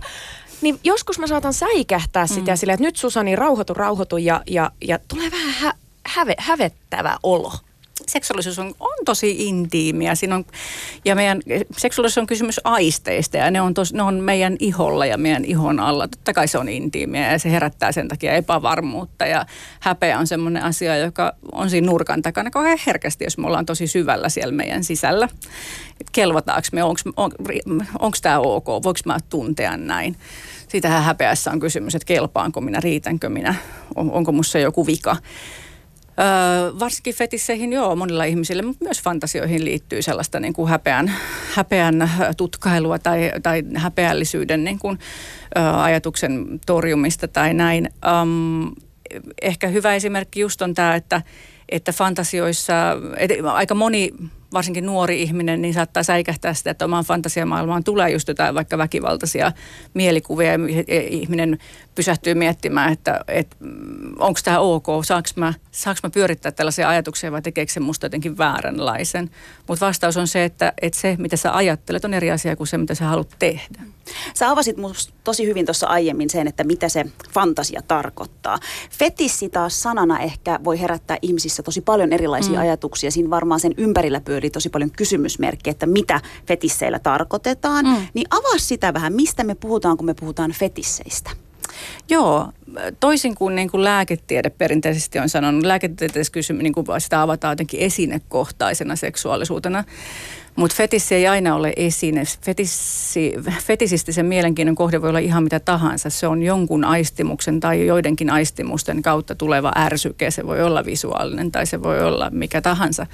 S4: Niin joskus mä saatan säikähtää sitä mm. silleen, että nyt Susani rauhoitu, rauhoitu ja, ja, ja tulee vähän hä, häve, hävettävä olo
S7: seksuaalisuus on, on tosi intiimiä. Siinä on, ja meidän seksuaalisuus on kysymys aisteista ja ne on, tos, ne on meidän iholla ja meidän ihon alla. Totta kai se on intiimiä ja se herättää sen takia epävarmuutta ja häpeä on semmoinen asia, joka on siinä nurkan takana kauhean herkästi, jos me ollaan tosi syvällä siellä meidän sisällä. kelvotaanko me, onko on, tämä ok, voiko mä tuntea näin. Siitähän häpeässä on kysymys, että kelpaanko minä, riitänkö minä, on, onko musta joku vika. Öö, varsinkin fetisseihin joo, monilla ihmisillä, mutta myös fantasioihin liittyy sellaista niin kuin häpeän, häpeän tutkailua tai, tai häpeällisyyden niin kuin, ö, ajatuksen torjumista tai näin. Öm, ehkä hyvä esimerkki just on tämä, että, että fantasioissa, et, aika moni varsinkin nuori ihminen, niin saattaa säikähtää sitä, että omaan fantasiamaailmaan tulee just jotain vaikka väkivaltaisia mielikuvia ja ihminen pysähtyy miettimään, että, että onko tämä ok, saanko mä, saanko mä pyörittää tällaisia ajatuksia vai tekeekö se musta jotenkin vääränlaisen. Mutta vastaus on se, että, että se mitä sä ajattelet on eri asia kuin se mitä sä haluat tehdä.
S1: Sä avasit musta tosi hyvin tuossa aiemmin sen, että mitä se fantasia tarkoittaa. Fetissi taas sanana ehkä voi herättää ihmisissä tosi paljon erilaisia mm. ajatuksia. Siinä varmaan sen ympärillä pyörii tosi paljon kysymysmerkkiä, että mitä fetisseillä tarkoitetaan. Mm. Niin avaa sitä vähän, mistä me puhutaan, kun me puhutaan fetisseistä.
S7: Joo, toisin kuin, niin kuin lääketiede perinteisesti on sanonut, lääketieteessä kysymys, niin kuin sitä avataan jotenkin esinekohtaisena seksuaalisuutena. Mutta fetissi ei aina ole esine. Fetissi, fetisistisen mielenkiinnon kohde voi olla ihan mitä tahansa. Se on jonkun aistimuksen tai joidenkin aistimusten kautta tuleva ärsyke. Se voi olla visuaalinen tai se voi olla mikä tahansa.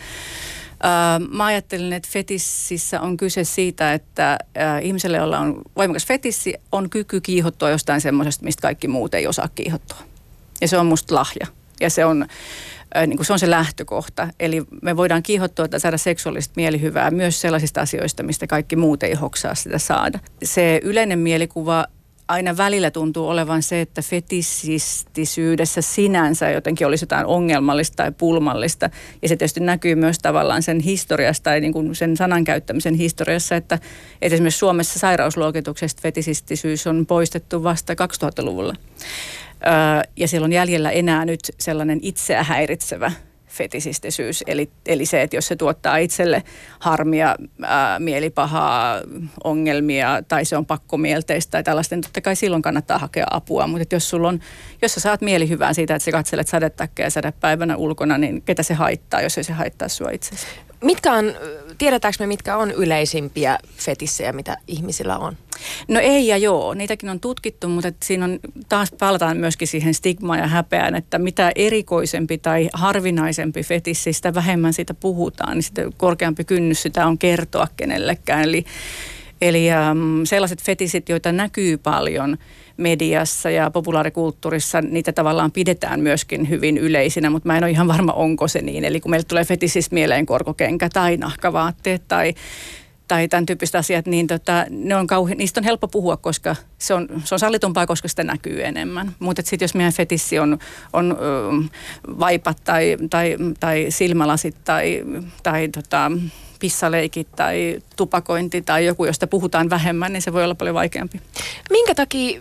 S7: Mä ajattelin, että fetississä on kyse siitä, että ihmiselle, jolla on voimakas fetissi, on kyky kiihottua jostain semmoisesta, mistä kaikki muut ei osaa kiihottua. Ja se on musta lahja. Ja se on, niin kuin se on se lähtökohta. Eli me voidaan kiihottua tai saada seksuaalista mielihyvää myös sellaisista asioista, mistä kaikki muut ei hoksaa sitä saada. Se yleinen mielikuva aina välillä tuntuu olevan se, että fetissistisyydessä sinänsä jotenkin olisi jotain ongelmallista tai pulmallista. Ja se tietysti näkyy myös tavallaan sen historiasta tai niin kuin sen sanan käyttämisen historiassa, että, että esimerkiksi Suomessa sairausluokituksesta fetisistisyys on poistettu vasta 2000-luvulla. ja siellä on jäljellä enää nyt sellainen itseä häiritsevä fetisistisyys, eli, eli se, että jos se tuottaa itselle harmia, ää, mielipahaa, ongelmia tai se on pakkomielteistä tai tällaista, niin totta kai silloin kannattaa hakea apua. Mutta jos, sulla on, jos sä saat mielihyvää siitä, että sä katselet sadetakkeja sadepäivänä ulkona, niin ketä se haittaa, jos ei se haittaa sua itsesi?
S4: Mitkä on, tiedetäänkö me mitkä on yleisimpiä fetissejä, mitä ihmisillä on?
S7: No ei ja joo, niitäkin on tutkittu, mutta siinä on taas palataan myöskin siihen stigmaan ja häpeään, että mitä erikoisempi tai harvinaisempi fetissi, sitä vähemmän siitä puhutaan, niin sitä korkeampi kynnys sitä on kertoa kenellekään. Eli, eli ähm, sellaiset fetisit, joita näkyy paljon – mediassa ja populaarikulttuurissa niitä tavallaan pidetään myöskin hyvin yleisinä, mutta mä en ole ihan varma, onko se niin. Eli kun meille tulee fetisistä mieleen korkokenkä tai nahkavaatteet tai tai tämän tyyppiset asiat, niin tota, ne on kauhe, niistä on helppo puhua, koska se on, se on sallitumpaa, koska sitä näkyy enemmän. Mutta sitten jos meidän fetissi on, on ö, vaipat tai, tai, tai silmälasit tai, tai tota, pissaleikit tai tupakointi tai joku, josta puhutaan vähemmän, niin se voi olla paljon vaikeampi.
S4: Minkä takia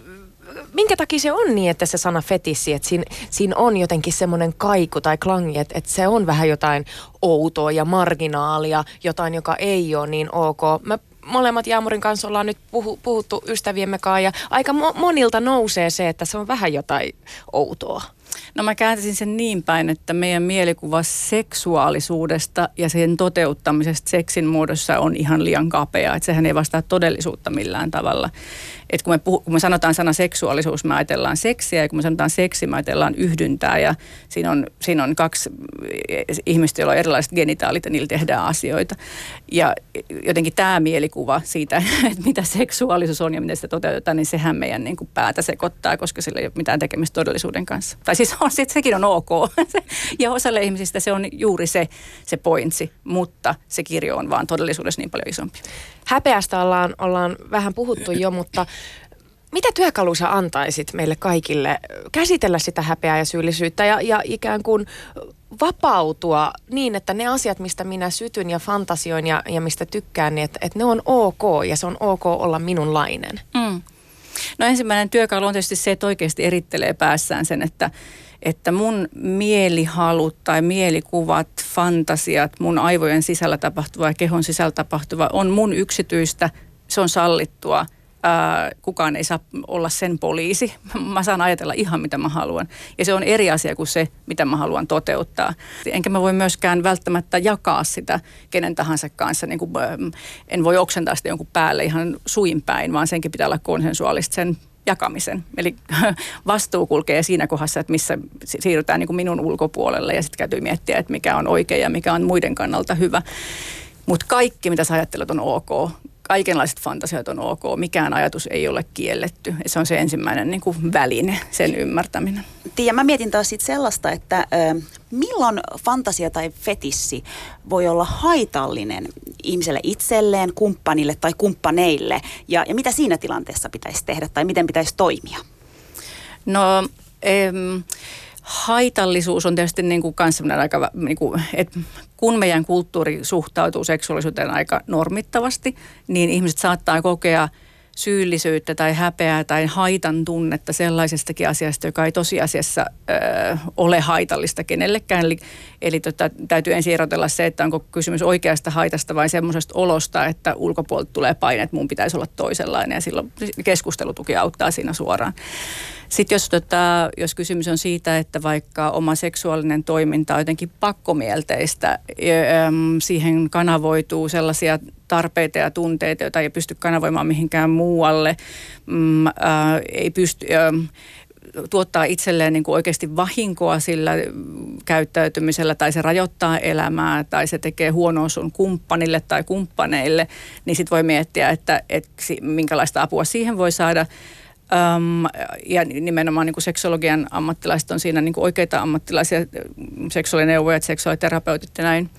S4: minkä takia se on niin, että se sana fetissi, että siinä, siinä on jotenkin semmoinen kaiku tai klangi, että, että se on vähän jotain outoa ja marginaalia, jotain, joka ei ole niin ok. Mä molemmat Jaamurin kanssa ollaan nyt puhu, puhuttu ystäviemme kanssa ja aika mo- monilta nousee se, että se on vähän jotain outoa.
S7: No mä kääntäisin sen niin päin, että meidän mielikuva seksuaalisuudesta ja sen toteuttamisesta seksin muodossa on ihan liian kapea. Että sehän ei vastaa todellisuutta millään tavalla että kun me, puhu, kun me sanotaan sana seksuaalisuus, me ajatellaan seksiä ja kun me sanotaan seksi, me ajatellaan yhdyntää ja siinä on, siinä on kaksi ihmistä, joilla on erilaiset genitaalit ja niillä tehdään asioita. Ja jotenkin tämä mielikuva siitä, että mitä seksuaalisuus on ja miten sitä toteutetaan, niin sehän meidän niin kuin päätä sekoittaa, koska sillä ei ole mitään tekemistä todellisuuden kanssa. Tai siis on, sekin on ok. ja osalle ihmisistä se on juuri se, se pointsi, mutta se kirjo on vaan todellisuudessa niin paljon isompi.
S4: Häpeästä ollaan, ollaan vähän puhuttu jo, mutta mitä työkaluja sä antaisit meille kaikille käsitellä sitä häpeää ja syyllisyyttä ja, ja ikään kuin vapautua niin, että ne asiat, mistä minä sytyn ja fantasioin ja, ja mistä tykkään, niin että, että ne on ok ja se on ok olla minunlainen? Mm.
S7: No ensimmäinen työkalu on tietysti se, että oikeasti erittelee päässään sen, että että mun mielihalut tai mielikuvat, fantasiat, mun aivojen sisällä tapahtuva ja kehon sisällä tapahtuva on mun yksityistä, se on sallittua. Ää, kukaan ei saa olla sen poliisi. Mä saan ajatella ihan mitä mä haluan. Ja se on eri asia kuin se, mitä mä haluan toteuttaa. Enkä mä voi myöskään välttämättä jakaa sitä kenen tahansa kanssa. Niin kuin, en voi oksentaa sitä jonkun päälle ihan suin päin, vaan senkin pitää olla konsensuaalista sen jakamisen. Eli vastuu kulkee siinä kohdassa, että missä siirrytään niin kuin minun ulkopuolelle ja sitten täytyy miettiä, että mikä on oikein ja mikä on muiden kannalta hyvä. Mutta kaikki, mitä sä ajattelet, on ok. Kaikenlaiset fantasiat on ok. Mikään ajatus ei ole kielletty. Se on se ensimmäinen niin kuin väline, sen ymmärtäminen.
S1: Tiia, mä mietin taas sit sellaista, että ö, milloin fantasia tai fetissi voi olla haitallinen ihmiselle itselleen, kumppanille tai kumppaneille? Ja, ja mitä siinä tilanteessa pitäisi tehdä tai miten pitäisi toimia?
S7: No, em, haitallisuus on tietysti niin kuin aika, niin kuin, että kun meidän kulttuuri suhtautuu seksuaalisuuteen aika normittavasti, niin ihmiset saattaa kokea – syyllisyyttä tai häpeää tai haitan tunnetta sellaisestakin asiasta, joka ei tosiasiassa ö, ole haitallista kenellekään. Eli, eli tota, täytyy ensin erotella se, että onko kysymys oikeasta haitasta vai semmoisesta olosta, että ulkopuolelta tulee paine, että mun pitäisi olla toisenlainen ja silloin keskustelutuki auttaa siinä suoraan. Sitten jos, tota, jos kysymys on siitä, että vaikka oma seksuaalinen toiminta on jotenkin pakkomielteistä, siihen kanavoituu sellaisia tarpeita ja tunteita, joita ei pysty kanavoimaan mihinkään muualle, mm, ei pysty... Tuottaa itselleen niin kuin oikeasti vahinkoa sillä käyttäytymisellä tai se rajoittaa elämää tai se tekee huonoa sun kumppanille tai kumppaneille, niin sitten voi miettiä, että, että minkälaista apua siihen voi saada. Um, ja nimenomaan niin kuin seksologian ammattilaiset on siinä niin kuin oikeita ammattilaisia, seksuaalineuvojat, seksuaaliterapeutit ja näin.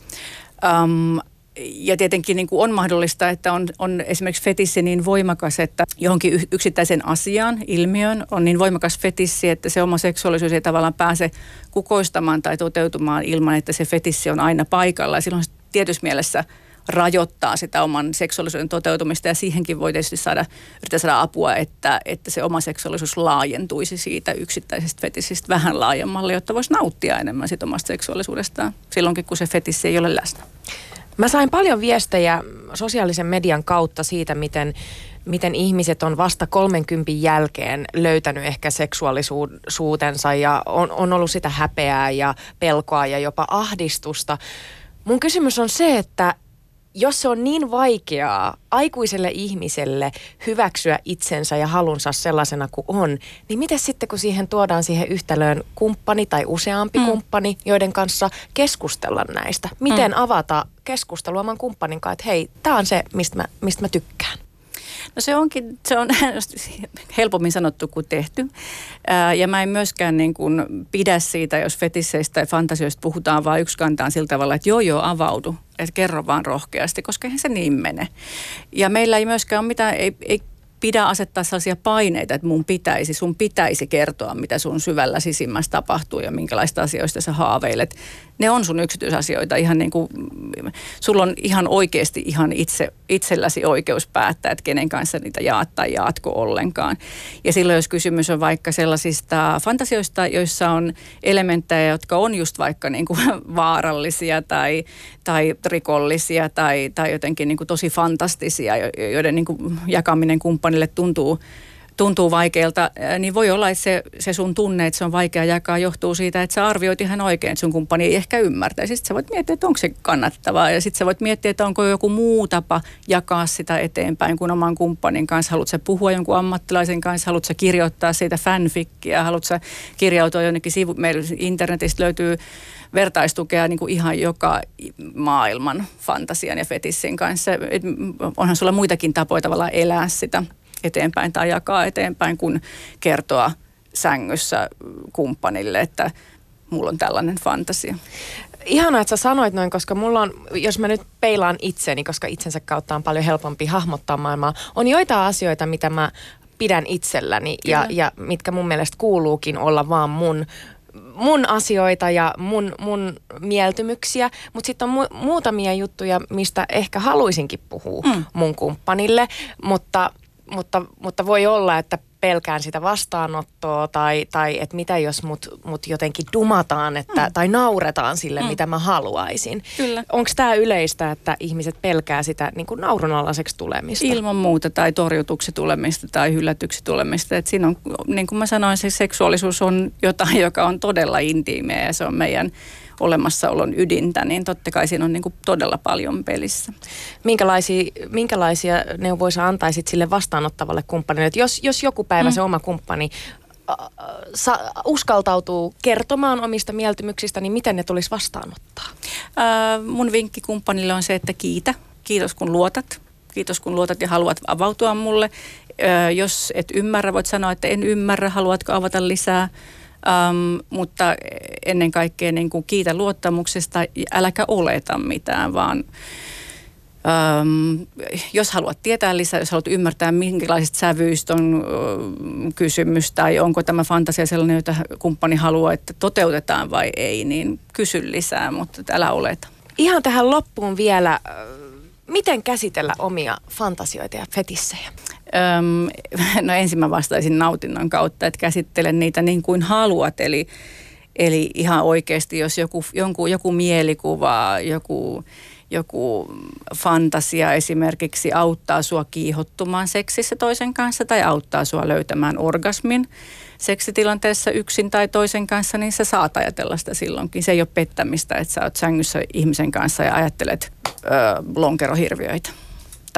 S7: Um, ja tietenkin niin kuin on mahdollista, että on, on esimerkiksi fetissi niin voimakas, että johonkin yksittäisen asiaan, ilmiön on niin voimakas fetissi, että se oma seksuaalisuus ei tavallaan pääse kukoistamaan tai toteutumaan ilman, että se fetissi on aina paikalla. Ja silloin tietyssä mielessä – rajoittaa sitä oman seksuaalisuuden toteutumista ja siihenkin voi tietysti saada, yrittää saada apua, että, että se oma seksuaalisuus laajentuisi siitä yksittäisestä fetisistä vähän laajemmalle, jotta voisi nauttia enemmän siitä omasta seksuaalisuudestaan silloinkin, kun se fetissi ei ole läsnä.
S4: Mä sain paljon viestejä sosiaalisen median kautta siitä, miten miten ihmiset on vasta 30 jälkeen löytänyt ehkä seksuaalisuutensa ja on, on ollut sitä häpeää ja pelkoa ja jopa ahdistusta. Mun kysymys on se, että jos se on niin vaikeaa aikuiselle ihmiselle hyväksyä itsensä ja halunsa sellaisena kuin on, niin miten sitten kun siihen tuodaan siihen yhtälöön kumppani tai useampi mm. kumppani, joiden kanssa keskustella näistä? Miten mm. avata keskustelua oman kumppanin kanssa, että hei, tämä on se, mistä mä, mistä mä tykkään?
S7: No se onkin, se on helpommin sanottu kuin tehty. ja mä en myöskään niin kuin pidä siitä, jos fetisseistä tai fantasioista puhutaan vaan kantaan sillä tavalla, että joo joo avaudu, että kerro vaan rohkeasti, koska eihän se niin mene. Ja meillä ei myöskään ole mitään, ei, ei pidä asettaa sellaisia paineita, että mun pitäisi, sun pitäisi kertoa, mitä sun syvällä sisimmässä tapahtuu ja minkälaista asioista sä haaveilet. Ne on sun yksityisasioita ihan niin kuin, sulla on ihan oikeasti ihan itse, itselläsi oikeus päättää, että kenen kanssa niitä jaat tai jaatko ollenkaan. Ja silloin, jos kysymys on vaikka sellaisista fantasioista, joissa on elementtejä, jotka on just vaikka niin kuin vaarallisia tai, tai rikollisia tai, tai jotenkin niin kuin tosi fantastisia, joiden niin kuin jakaminen kumppanille tuntuu, tuntuu vaikealta, niin voi olla, että se, se sun tunne, että se on vaikea jakaa, johtuu siitä, että sä arvioit ihan oikein, että sun kumppani ei ehkä ymmärtä. Sitten sä voit miettiä, että onko se kannattavaa ja sitten sä voit miettiä, että onko joku muu tapa jakaa sitä eteenpäin kuin oman kumppanin kanssa. Haluatko sä puhua jonkun ammattilaisen kanssa, haluatko sä kirjoittaa siitä fanfickia, haluatko sä kirjautua jonnekin sivu. Meillä internetistä löytyy vertaistukea niin kuin ihan joka maailman fantasian ja fetissin kanssa. Et onhan sulla muitakin tapoja tavallaan elää sitä eteenpäin tai jakaa eteenpäin, kun kertoa sängyssä kumppanille, että mulla on tällainen fantasia.
S4: Ihanaa, että sä sanoit noin, koska mulla on, jos mä nyt peilaan itseni, koska itsensä kautta on paljon helpompi hahmottaa maailmaa, on joitain asioita, mitä mä pidän itselläni ja, ja mitkä mun mielestä kuuluukin olla vaan mun mun asioita ja mun, mun mieltymyksiä, mutta sitten on mu- muutamia juttuja, mistä ehkä haluaisinkin puhua mm. mun kumppanille, mutta, mutta, mutta voi olla, että pelkään sitä vastaanottoa tai, tai että mitä jos mut, mut jotenkin dumataan että, mm. tai nauretaan sille, mm. mitä mä haluaisin. Onko tämä yleistä, että ihmiset pelkää sitä niin kuin naurunalaiseksi tulemista?
S7: Ilman muuta tai torjutuksi tulemista tai hylätyksi tulemista. Et siinä on, niin kuin mä sanoin, se seksuaalisuus on jotain, joka on todella intiimeä ja se on meidän olemassaolon ydintä, niin totta kai siinä on niin kuin todella paljon pelissä.
S4: Minkälaisia, minkälaisia neuvoja antaisit sille vastaanottavalle kumppanille? Että jos, jos joku päivä mm. se oma kumppani sa, uskaltautuu kertomaan omista mieltymyksistä, niin miten ne tulisi vastaanottaa?
S7: Äh, mun vinkki kumppanille on se, että kiitä. Kiitos kun luotat. Kiitos kun luotat ja haluat avautua mulle. Äh, jos et ymmärrä, voit sanoa, että en ymmärrä, haluatko avata lisää. Um, mutta ennen kaikkea niin kuin kiitä luottamuksesta, äläkä oleta mitään, vaan um, jos haluat tietää lisää, jos haluat ymmärtää, minkälaisista sävyistä on uh, kysymys tai onko tämä fantasia sellainen, jota kumppani haluaa, että toteutetaan vai ei, niin kysy lisää, mutta älä oleta.
S4: Ihan tähän loppuun vielä, miten käsitellä omia fantasioita ja fetissejä?
S7: Öm, no ensin mä vastaisin nautinnon kautta, että käsittelen niitä niin kuin haluat. Eli, eli ihan oikeasti, jos joku, jonkun, joku mielikuva, joku, joku fantasia esimerkiksi auttaa sua kiihottumaan seksissä toisen kanssa tai auttaa sua löytämään orgasmin seksitilanteessa yksin tai toisen kanssa, niin sä saat ajatella sitä silloinkin. Se ei ole pettämistä, että sä oot sängyssä ihmisen kanssa ja ajattelet ö, lonkerohirviöitä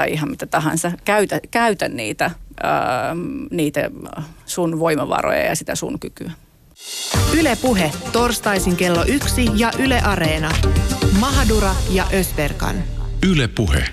S7: tai ihan mitä tahansa. Käytä, käytä niitä, ää, niitä sun voimavaroja ja sitä sun kykyä.
S5: Yle Puhe, torstaisin kello yksi ja Yle Areena. Mahadura ja Ösberkan.
S6: Yle Puhe.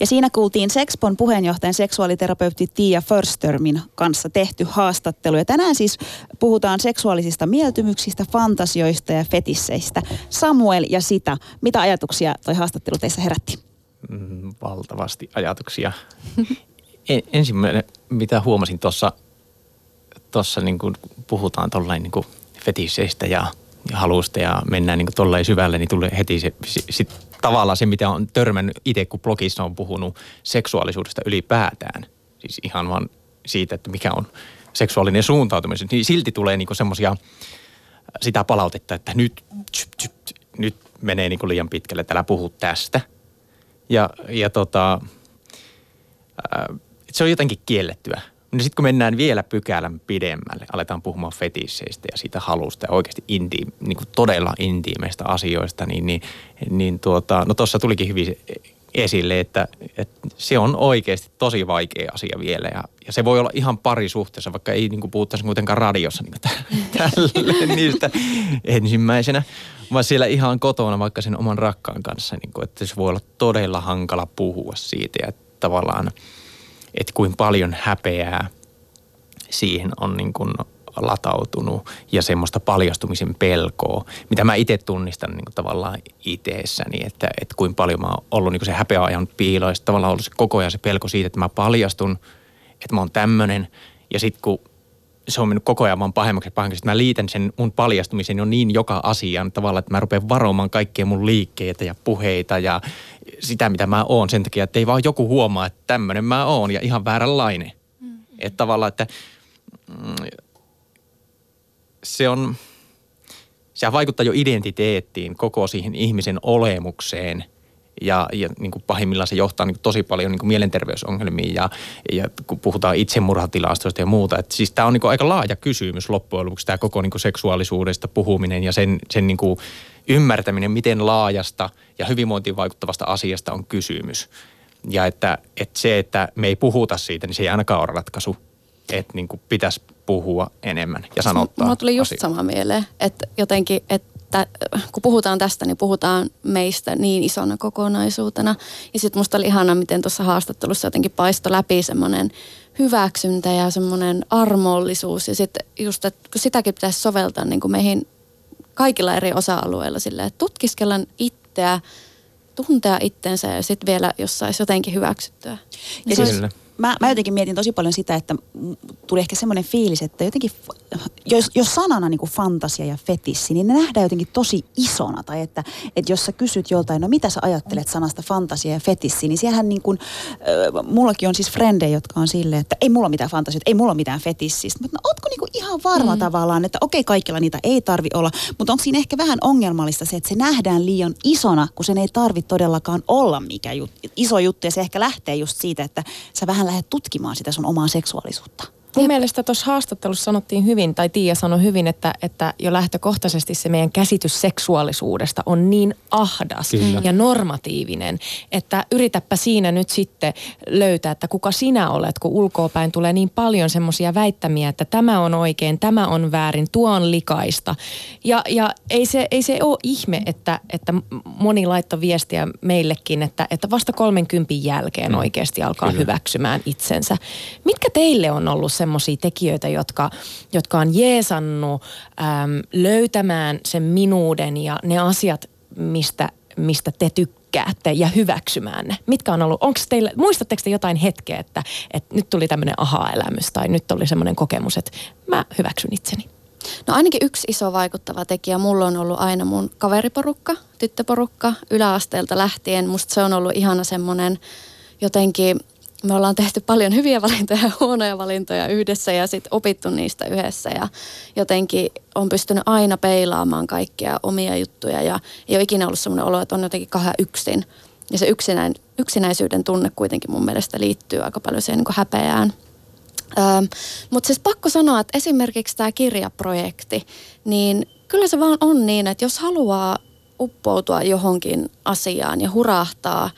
S1: Ja siinä kuultiin Sexpon puheenjohtajan seksuaaliterapeutti Tia Förstörmin kanssa tehty haastattelu. Ja tänään siis puhutaan seksuaalisista mieltymyksistä, fantasioista ja fetisseistä. Samuel ja sitä, mitä ajatuksia toi haastattelu teissä herätti?
S2: Mm, valtavasti ajatuksia. En, ensimmäinen, mitä huomasin tuossa, tuossa niin kuin puhutaan tuollain niin fetisseistä ja, ja halusta ja mennään niin tuollain syvälle, niin tulee heti se, sit, tavallaan se, mitä on törmännyt itse, kun blogissa on puhunut seksuaalisuudesta ylipäätään. Siis ihan vaan siitä, että mikä on seksuaalinen suuntautuminen, niin silti tulee niin semmoisia sitä palautetta, että nyt, nyt menee niin liian pitkälle, että älä puhu tästä – ja, ja tota, ää, se on jotenkin kiellettyä. No sitten kun mennään vielä pykälän pidemmälle, aletaan puhumaan fetisseistä ja siitä halusta ja oikeasti intiim, niin kuin todella intiimeistä asioista, niin, niin, niin tuota, no tuossa tulikin hyvin esille, että, että se on oikeasti tosi vaikea asia vielä. Ja, ja se voi olla ihan parisuhteessa, vaikka ei niin kuin puhuttaisi kuitenkaan radiossa niin tälle niistä ensimmäisenä, vaan siellä ihan kotona vaikka sen oman rakkaan kanssa, niin kuin, että se voi olla todella hankala puhua siitä. Ja tavallaan että kuin paljon häpeää siihen on niin kuin latautunut ja semmoista paljastumisen pelkoa, mitä mä itse tunnistan niin kuin tavallaan itseessäni, että, että kuin paljon mä oon ollut niin kuin se häpeäajan piilo ja tavallaan ollut se koko ajan se pelko siitä, että mä paljastun, että mä oon tämmöinen ja sitten kun se on mennyt koko ajan vaan pahemmaksi ja pahemmaksi. Mä liitän sen mun paljastumisen jo niin joka asiaan tavalla, että mä rupean varomaan kaikkia mun liikkeitä ja puheita ja sitä, mitä mä oon sen takia, että ei vaan joku huomaa, että tämmöinen mä oon ja ihan vääränlainen. Mm. Että tavallaan, että mm, se on, se vaikuttaa jo identiteettiin, koko siihen ihmisen olemukseen – ja, ja niin kuin pahimmillaan se johtaa niin kuin tosi paljon niin kuin mielenterveysongelmiin ja, ja kun puhutaan itsemurhatilastoista ja muuta. Että siis tämä on niin kuin aika laaja kysymys loppujen lopuksi tämä koko niin kuin seksuaalisuudesta puhuminen ja sen, sen niin kuin ymmärtäminen, miten laajasta ja hyvinvointiin vaikuttavasta asiasta on kysymys. Ja että, että se, että me ei puhuta siitä, niin se ei ainakaan ole ratkaisu. Että niin kuin pitäisi puhua enemmän ja sanottaa
S3: Mulla tuli just
S2: asioita.
S3: sama mieleen, että jotenkin, että että kun puhutaan tästä, niin puhutaan meistä niin isona kokonaisuutena. Ja sitten musta oli ihana, miten tuossa haastattelussa jotenkin paisto läpi semmoinen hyväksyntä ja semmoinen armollisuus. Ja sitten just, että kun sitäkin pitäisi soveltaa niin kuin meihin kaikilla eri osa-alueilla silleen, että tutkiskellaan itseä, tuntea itsensä ja sitten vielä, jos saisi jotenkin hyväksyttyä.
S1: Ja siis, mä, mä jotenkin mietin tosi paljon sitä, että tuli ehkä semmoinen fiilis, että jotenkin, jos, jos sanana niin kuin fantasia ja fetissi, niin ne nähdään jotenkin tosi isona. Tai että, että jos sä kysyt joltain, no mitä sä ajattelet sanasta fantasia ja fetissi, niin siellähän niin kuin, äh, mullakin on siis frendejä, jotka on silleen, että ei mulla mitään fantasiaa, ei mulla mitään fetissistä. Mutta no, ootko niin kuin ihan varma mm. tavallaan, että okei kaikilla niitä ei tarvi olla, mutta onko siinä ehkä vähän ongelmallista se, että se nähdään liian isona, kun sen ei tarvi todellakaan olla mikä jut, iso juttu. Ja se ehkä lähtee just siitä, että sä vähän lähdet tutkimaan sitä sun omaa seksuaalisuutta.
S4: Mun mielestä tuossa haastattelussa sanottiin hyvin, tai Tiia sanoi hyvin, että, että jo lähtökohtaisesti se meidän käsitys seksuaalisuudesta on niin ahdas Kyllä. ja normatiivinen, että yritäpä siinä nyt sitten löytää, että kuka sinä olet, kun ulkoopäin tulee niin paljon semmoisia väittämiä, että tämä on oikein, tämä on väärin, tuo on likaista. Ja, ja ei, se, ei se ole ihme, että, että moni laittoi viestiä meillekin, että, että vasta 30 jälkeen mm. oikeasti alkaa Kyllä. hyväksymään itsensä. Mitkä teille on ollut semmoisia tekijöitä, jotka, jotka on jeesannut äm, löytämään sen minuuden ja ne asiat, mistä, mistä te tykkäätte ja hyväksymään ne? Mitkä on ollut, onko teille, muistatteko te jotain hetkeä, että, että nyt tuli tämmöinen aha-elämys tai nyt tuli semmoinen kokemus, että mä hyväksyn itseni?
S3: No ainakin yksi iso vaikuttava tekijä mulla on ollut aina mun kaveriporukka, tyttöporukka yläasteelta lähtien. Musta se on ollut ihana semmoinen jotenkin me ollaan tehty paljon hyviä valintoja ja huonoja valintoja yhdessä ja sitten opittu niistä yhdessä ja jotenkin on pystynyt aina peilaamaan kaikkia omia juttuja ja ei ole ikinä ollut sellainen olo, että on jotenkin kahden yksin. Ja se yksinäin, yksinäisyyden tunne kuitenkin mun mielestä liittyy aika paljon siihen niin häpeään. Öö, Mutta siis pakko sanoa, että esimerkiksi tämä kirjaprojekti, niin kyllä se vaan on niin, että jos haluaa uppoutua johonkin asiaan ja hurahtaa,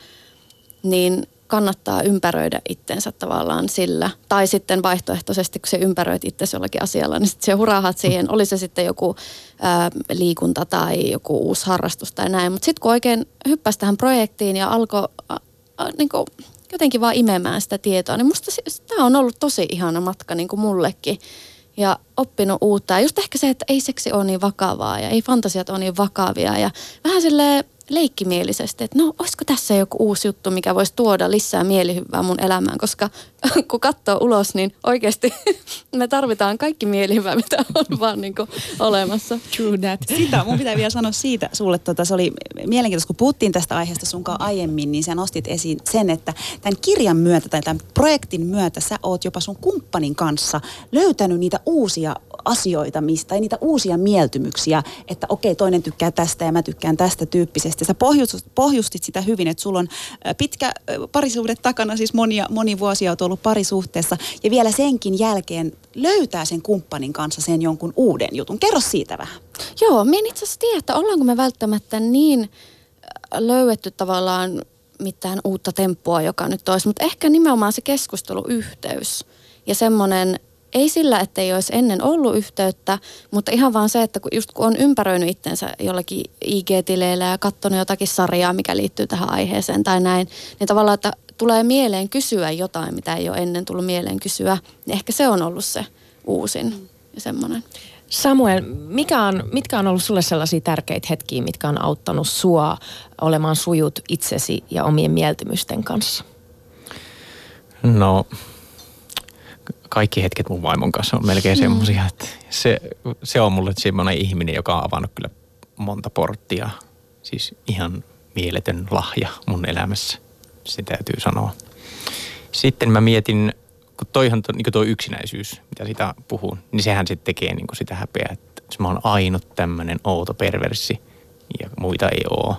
S3: niin kannattaa ympäröidä itsensä tavallaan sillä. Tai sitten vaihtoehtoisesti, kun se ympäröit itse jollakin asialla, niin sitten se hurahat siihen, oli se sitten joku ää, liikunta tai joku uusi harrastus tai näin. Mutta sitten kun oikein hyppäsi tähän projektiin ja alkoi niin jotenkin vaan imemään sitä tietoa, niin musta tämä on ollut tosi ihana matka niin kuin mullekin. Ja oppinut uutta. Ja just ehkä se, että ei seksi ole niin vakavaa ja ei fantasiat ole niin vakavia. Ja vähän silleen leikkimielisesti, että no olisiko tässä joku uusi juttu, mikä voisi tuoda lisää mielihyvää mun elämään, koska kun katsoo ulos, niin oikeasti me tarvitaan kaikki mielihyvää, mitä on vaan niin kuin olemassa.
S1: True that. Sitä mun pitää vielä sanoa siitä sulle, tota, se oli mielenkiintoista, kun puhuttiin tästä aiheesta sunkaan aiemmin, niin sä nostit esiin sen, että tämän kirjan myötä tai tämän projektin myötä sä oot jopa sun kumppanin kanssa löytänyt niitä uusia asioita, mistä, tai niitä uusia mieltymyksiä, että okei, toinen tykkää tästä ja mä tykkään tästä tyyppisesti. Sä pohjustit sitä hyvin, että sulla on pitkä parisuhde takana, siis monia, moni vuosia oot ollut parisuhteessa, ja vielä senkin jälkeen löytää sen kumppanin kanssa sen jonkun uuden jutun. Kerro siitä vähän.
S3: Joo, mä en itse asiassa tiedä, että ollaanko me välttämättä niin löydetty tavallaan mitään uutta temppua, joka nyt olisi, mutta ehkä nimenomaan se keskusteluyhteys ja semmoinen ei sillä, että ei olisi ennen ollut yhteyttä, mutta ihan vaan se, että kun just kun on ympäröinyt itsensä jollakin IG-tileillä ja katsonut jotakin sarjaa, mikä liittyy tähän aiheeseen tai näin, niin tavallaan, että tulee mieleen kysyä jotain, mitä ei ole ennen tullut mieleen kysyä, niin ehkä se on ollut se uusin ja semmoinen.
S4: Samuel, mikä on, mitkä on ollut sulle sellaisia tärkeitä hetkiä, mitkä on auttanut sua olemaan sujut itsesi ja omien mieltymysten kanssa?
S2: No, kaikki hetket mun vaimon kanssa on melkein semmoisia, että se, se on mulle semmoinen ihminen, joka on avannut kyllä monta porttia. Siis ihan mieletön lahja mun elämässä, se täytyy sanoa. Sitten mä mietin, kun toihan niin tuo yksinäisyys, mitä sitä puhun, niin sehän sitten tekee niin sitä häpeää, että mä oon ainut tämmöinen outo perverssi ja muita ei oo.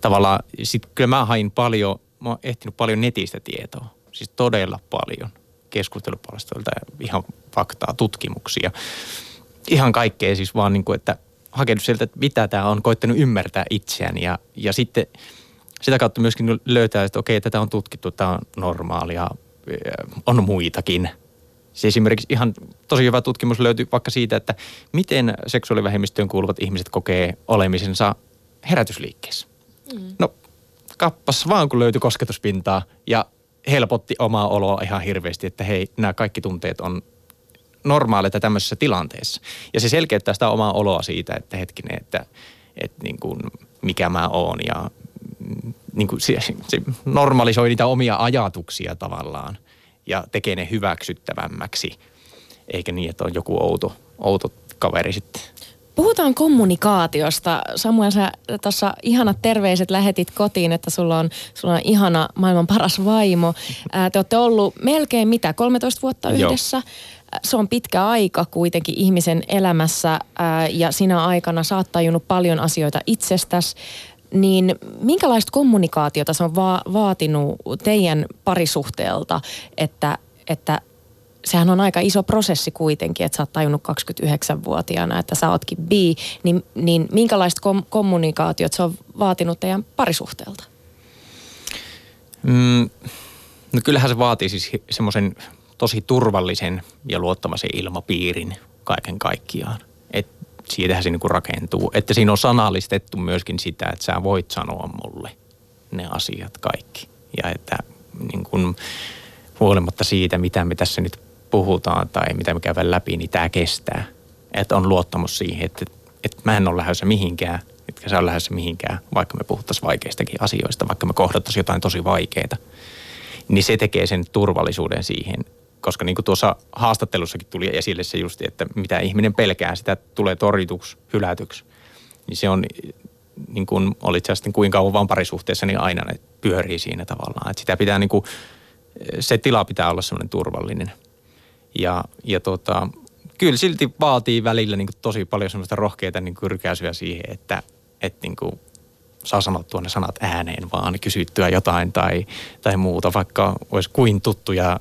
S2: Tavallaan sitten kyllä mä hain paljon, mä oon ehtinyt paljon netistä tietoa, siis todella paljon keskustelupalstoilta ja ihan faktaa, tutkimuksia. Ihan kaikkea siis vaan niin kuin, että hakenut sieltä, että mitä tämä on, koittanut ymmärtää itseään ja, ja sitten sitä kautta myöskin löytää, että okei, tätä on tutkittu, tämä on normaalia, on muitakin. Se esimerkiksi ihan tosi hyvä tutkimus löytyy vaikka siitä, että miten seksuaalivähemmistöön kuuluvat ihmiset kokee olemisensa herätysliikkeessä. Mm. No kappas vaan kun löytyi kosketuspintaa ja helpotti omaa oloa ihan hirveästi, että hei, nämä kaikki tunteet on normaaleita tämmöisessä tilanteessa. Ja se selkeyttää sitä omaa oloa siitä, että hetkinen, että, että niin kuin, mikä mä oon ja niin kuin se, se normalisoi niitä omia ajatuksia tavallaan ja tekee ne hyväksyttävämmäksi, eikä niin, että on joku outo, outo kaveri sitten.
S4: Puhutaan kommunikaatiosta. Samuel, sä tuossa ihanat terveiset lähetit kotiin, että sulla on, sulla on ihana maailman paras vaimo. Ää, te olette ollut melkein mitä, 13 vuotta yhdessä. Joo. Se on pitkä aika kuitenkin ihmisen elämässä ää, ja sinä aikana sä oot tajunnut paljon asioita itsestäsi niin minkälaista kommunikaatiota se on va- vaatinut teidän parisuhteelta, että, että sehän on aika iso prosessi kuitenkin, että sä oot tajunnut 29-vuotiaana, että sä ootkin bi, niin, niin minkälaista kom- kommunikaatiota se on vaatinut teidän parisuhteelta?
S2: Mm, no kyllähän se vaatii siis semmoisen tosi turvallisen ja luottavaisen ilmapiirin kaiken kaikkiaan. Et siitähän se niinku rakentuu. Että siinä on sanallistettu myöskin sitä, että sä voit sanoa mulle ne asiat kaikki. Ja että niin kun, huolimatta siitä, mitä me tässä nyt puhutaan tai mitä me käydään läpi, niin tämä kestää. Että on luottamus siihen, että, että mä en ole lähdössä mihinkään, etkä sä ole lähdössä mihinkään, vaikka me puhuttaisiin vaikeistakin asioista, vaikka me kohdattaisiin jotain tosi vaikeaa. Niin se tekee sen turvallisuuden siihen, koska niin kuin tuossa haastattelussakin tuli esille se just, että mitä ihminen pelkää, sitä tulee torjutuksi, hylätyksi. Niin se on, niin kuin olit sä sitten kuinka kauan vaan parisuhteessa, niin aina ne pyörii siinä tavallaan. Että sitä pitää niin kuin, se tila pitää olla semmoinen turvallinen. Ja, ja tota, kyllä silti vaatii välillä niin kuin tosi paljon semmoista rohkeita niin kyrkäisyä siihen, että, että niin kuin saa sanottua ne sanat ääneen vaan, kysyttyä jotain tai, tai muuta, vaikka olisi kuin tuttu ja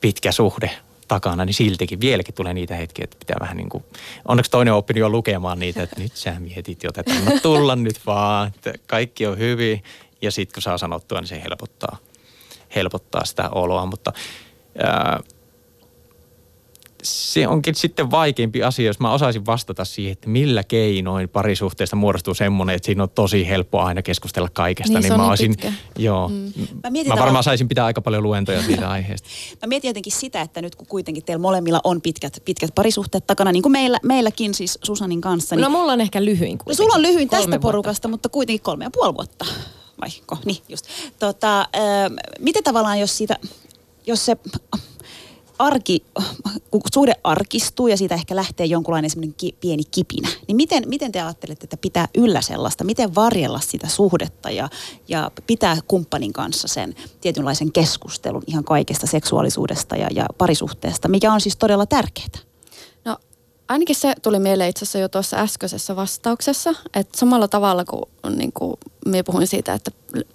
S2: pitkä suhde takana, niin siltikin vieläkin tulee niitä hetkiä, että pitää vähän niin kuin, onneksi toinen on oppinut jo lukemaan niitä, että nyt sä mietit jo, että no tulla nyt vaan, että kaikki on hyvin. Ja sitten kun saa sanottua, niin se helpottaa, helpottaa sitä oloa, mutta ää, se onkin sitten vaikeampi asia, jos mä osaisin vastata siihen, että millä keinoin parisuhteesta muodostuu semmoinen, että siinä on tosi helppo aina keskustella kaikesta.
S3: Niin,
S2: niin
S3: mä
S2: niin
S3: olisin,
S2: joo, mm. mä, mä varmaan tavalla... saisin pitää aika paljon luentoja siitä aiheesta.
S1: mä mietin jotenkin sitä, että nyt kun kuitenkin teillä molemmilla on pitkät, pitkät parisuhteet takana, niin kuin meillä, meilläkin siis Susanin kanssa. Niin...
S4: No mulla on ehkä lyhyin
S1: kuitenkin. No sulla on lyhyin tästä vuotta. porukasta, mutta kuitenkin kolme ja puoli vuotta. Vai? Niin, just. Tota, äh, miten tavallaan, jos siitä, jos se arki, kun suhde arkistuu ja siitä ehkä lähtee jonkunlainen ki, pieni kipinä, niin miten, miten te ajattelette, että pitää yllä sellaista, miten varjella sitä suhdetta ja, ja pitää kumppanin kanssa sen tietynlaisen keskustelun ihan kaikesta seksuaalisuudesta ja, ja parisuhteesta, mikä on siis todella tärkeää?
S3: Ainakin se tuli mieleen itse asiassa jo tuossa äskeisessä vastauksessa, että samalla tavalla kuin, niin kuin minä puhuin siitä, että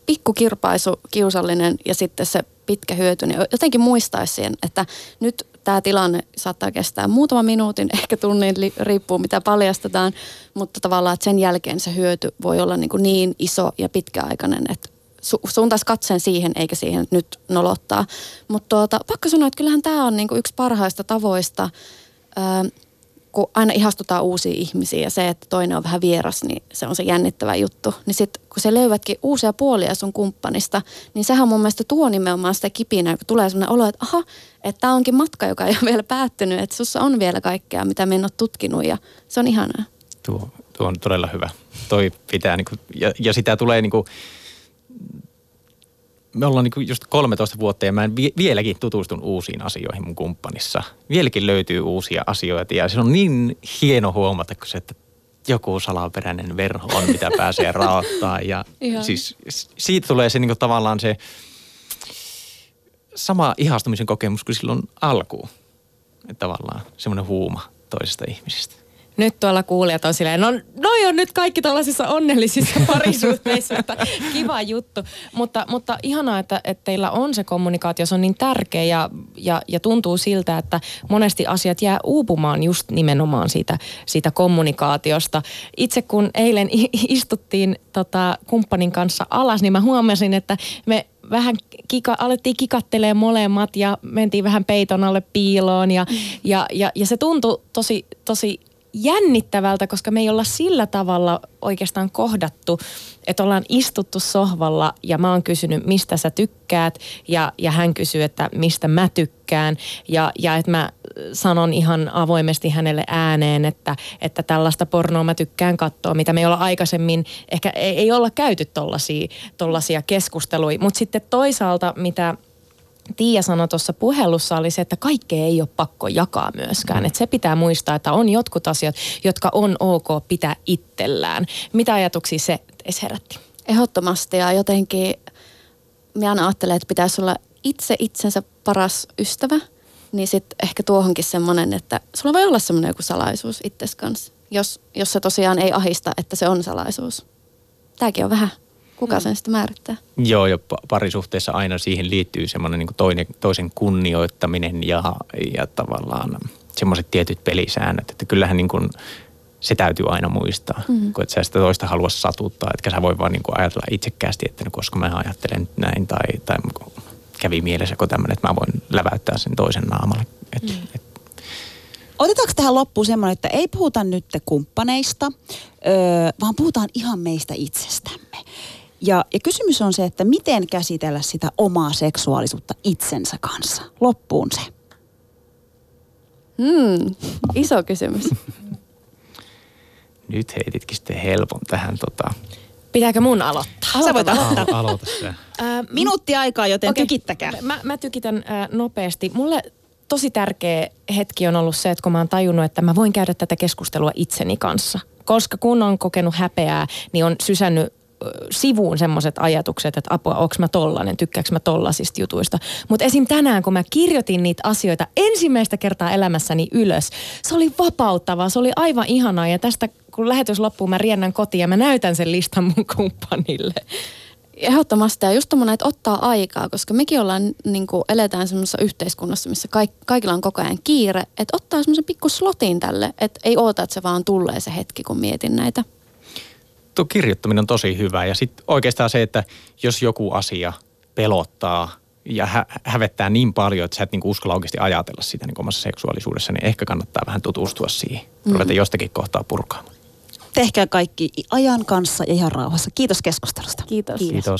S3: pikkukirpaisu, kiusallinen ja sitten se pitkä hyöty, niin jotenkin muistaisi sen, että nyt tämä tilanne saattaa kestää muutama minuutin, ehkä tunnin, riippuu mitä paljastetaan, mutta tavallaan että sen jälkeen se hyöty voi olla niin, kuin niin iso ja pitkäaikainen, että su- suuntaisi katseen siihen eikä siihen nyt nolottaa. Mutta tuota, pakko sanoa, että kyllähän tämä on niinku yksi parhaista tavoista, ää, kun aina ihastutaan uusia ihmisiä ja se, että toinen on vähän vieras, niin se on se jännittävä juttu. Niin sitten kun se löyvätkin uusia puolia sun kumppanista, niin sehän mun mielestä tuo nimenomaan sitä kipinää, kun tulee sellainen olo, että aha, että tämä onkin matka, joka ei ole vielä päättynyt, että sussa on vielä kaikkea, mitä me en ole tutkinut ja se on ihanaa.
S2: Tuo, tuo on todella hyvä. Toi pitää, niin kuin, ja, ja sitä tulee niin me ollaan niin just 13 vuotta ja mä en vieläkin tutustun uusiin asioihin mun kumppanissa. Vieläkin löytyy uusia asioita ja se on niin hieno huomata, kun se, että joku salaperäinen verho on, mitä pääsee raottaa. Ja siis siitä tulee se niin tavallaan se sama ihastumisen kokemus kuin silloin alkuun. Että tavallaan semmoinen huuma toisesta ihmisestä
S4: nyt tuolla kuulijat on silleen, no noi on nyt kaikki tällaisissa onnellisissa parisuhteissa, että kiva juttu. Mutta, mutta ihanaa, että, että teillä on se kommunikaatio, se on niin tärkeä ja, ja, ja tuntuu siltä, että monesti asiat jää uupumaan just nimenomaan siitä, siitä kommunikaatiosta. Itse kun eilen istuttiin tota, kumppanin kanssa alas, niin mä huomasin, että me vähän kika, alettiin kikattelee molemmat ja mentiin vähän peiton alle piiloon ja, ja, ja, ja se tuntui tosi, tosi jännittävältä, koska me ei olla sillä tavalla oikeastaan kohdattu, että ollaan istuttu sohvalla ja mä oon kysynyt, mistä sä tykkäät ja, ja hän kysyy, että mistä mä tykkään ja, ja että mä sanon ihan avoimesti hänelle ääneen, että, että tällaista pornoa mä tykkään katsoa, mitä me ei olla aikaisemmin, ehkä ei, ei olla käyty tollaisia, tollaisia keskusteluja, mutta sitten toisaalta mitä Tiia sanoi tuossa puhelussa oli se, että kaikkea ei ole pakko jakaa myöskään. Mm. Että se pitää muistaa, että on jotkut asiat, jotka on ok pitää itsellään. Mitä ajatuksia se edes herätti?
S3: Ehdottomasti ja jotenkin minä aina ajattelen, että pitäisi olla itse itsensä paras ystävä. Niin sitten ehkä tuohonkin semmoinen, että sulla voi olla semmoinen joku salaisuus itses kanssa. Jos, jos se tosiaan ei ahista, että se on salaisuus. Tämäkin on vähän Kuka sen sitten määrittää?
S2: Joo, ja parisuhteessa aina siihen liittyy semmoinen niin toinen, toisen kunnioittaminen ja, ja tavallaan semmoiset tietyt pelisäännöt. Että kyllähän niin kuin, se täytyy aina muistaa, mm-hmm. kun et sä sitä toista halua satuttaa. Etkä sä voi vaan niin kuin ajatella itsekkäästi, että no, koska mä ajattelen näin tai, tai kävi mielessä tämmöinen, että mä voin läväyttää sen toisen naamalle. Et, mm. et,
S1: Otetaanko tähän loppuun semmoinen, että ei puhuta nyt kumppaneista, öö, vaan puhutaan ihan meistä itsestämme. Ja, ja kysymys on se, että miten käsitellä sitä omaa seksuaalisuutta itsensä kanssa. Loppuun se.
S3: Hmm, iso kysymys.
S2: Nyt heititkin sitten helpon tähän tota...
S4: Pitääkö mun aloittaa?
S1: Aloita, Sä voit
S2: aloittaa. Aloita se.
S1: Minuutti aikaa, joten okay. tykittäkää.
S4: Mä, mä tykitän äh, nopeasti. Mulle tosi tärkeä hetki on ollut se, että kun mä oon tajunnut, että mä voin käydä tätä keskustelua itseni kanssa. Koska kun on kokenut häpeää, niin on sysännyt sivuun semmoiset ajatukset, että apua, onko mä tollanen, tykkääkö mä tollasista jutuista. Mutta esim. tänään, kun mä kirjoitin niitä asioita ensimmäistä kertaa elämässäni ylös, se oli vapauttavaa, se oli aivan ihanaa ja tästä kun lähetys loppuu, mä riennän kotiin ja mä näytän sen listan mun kumppanille.
S3: Ehdottomasti ja just tommonen, että ottaa aikaa, koska mekin ollaan, niin kuin, eletään semmoisessa yhteiskunnassa, missä kaik, kaikilla on koko ajan kiire, että ottaa semmoisen pikku slotin tälle, että ei oota, että se vaan tulee se hetki, kun mietin näitä
S2: tuo kirjoittaminen on tosi hyvä. Ja sitten oikeastaan se, että jos joku asia pelottaa ja hä- hävettää niin paljon, että sä et niinku uskalla oikeasti ajatella sitä niin omassa seksuaalisuudessa, niin ehkä kannattaa vähän tutustua siihen. Mm. Ruveta jostakin kohtaa purkaamaan.
S1: Tehkää kaikki ajan kanssa ja ihan rauhassa. Kiitos keskustelusta.
S3: Kiitos.
S2: Kiitos. Kiitos.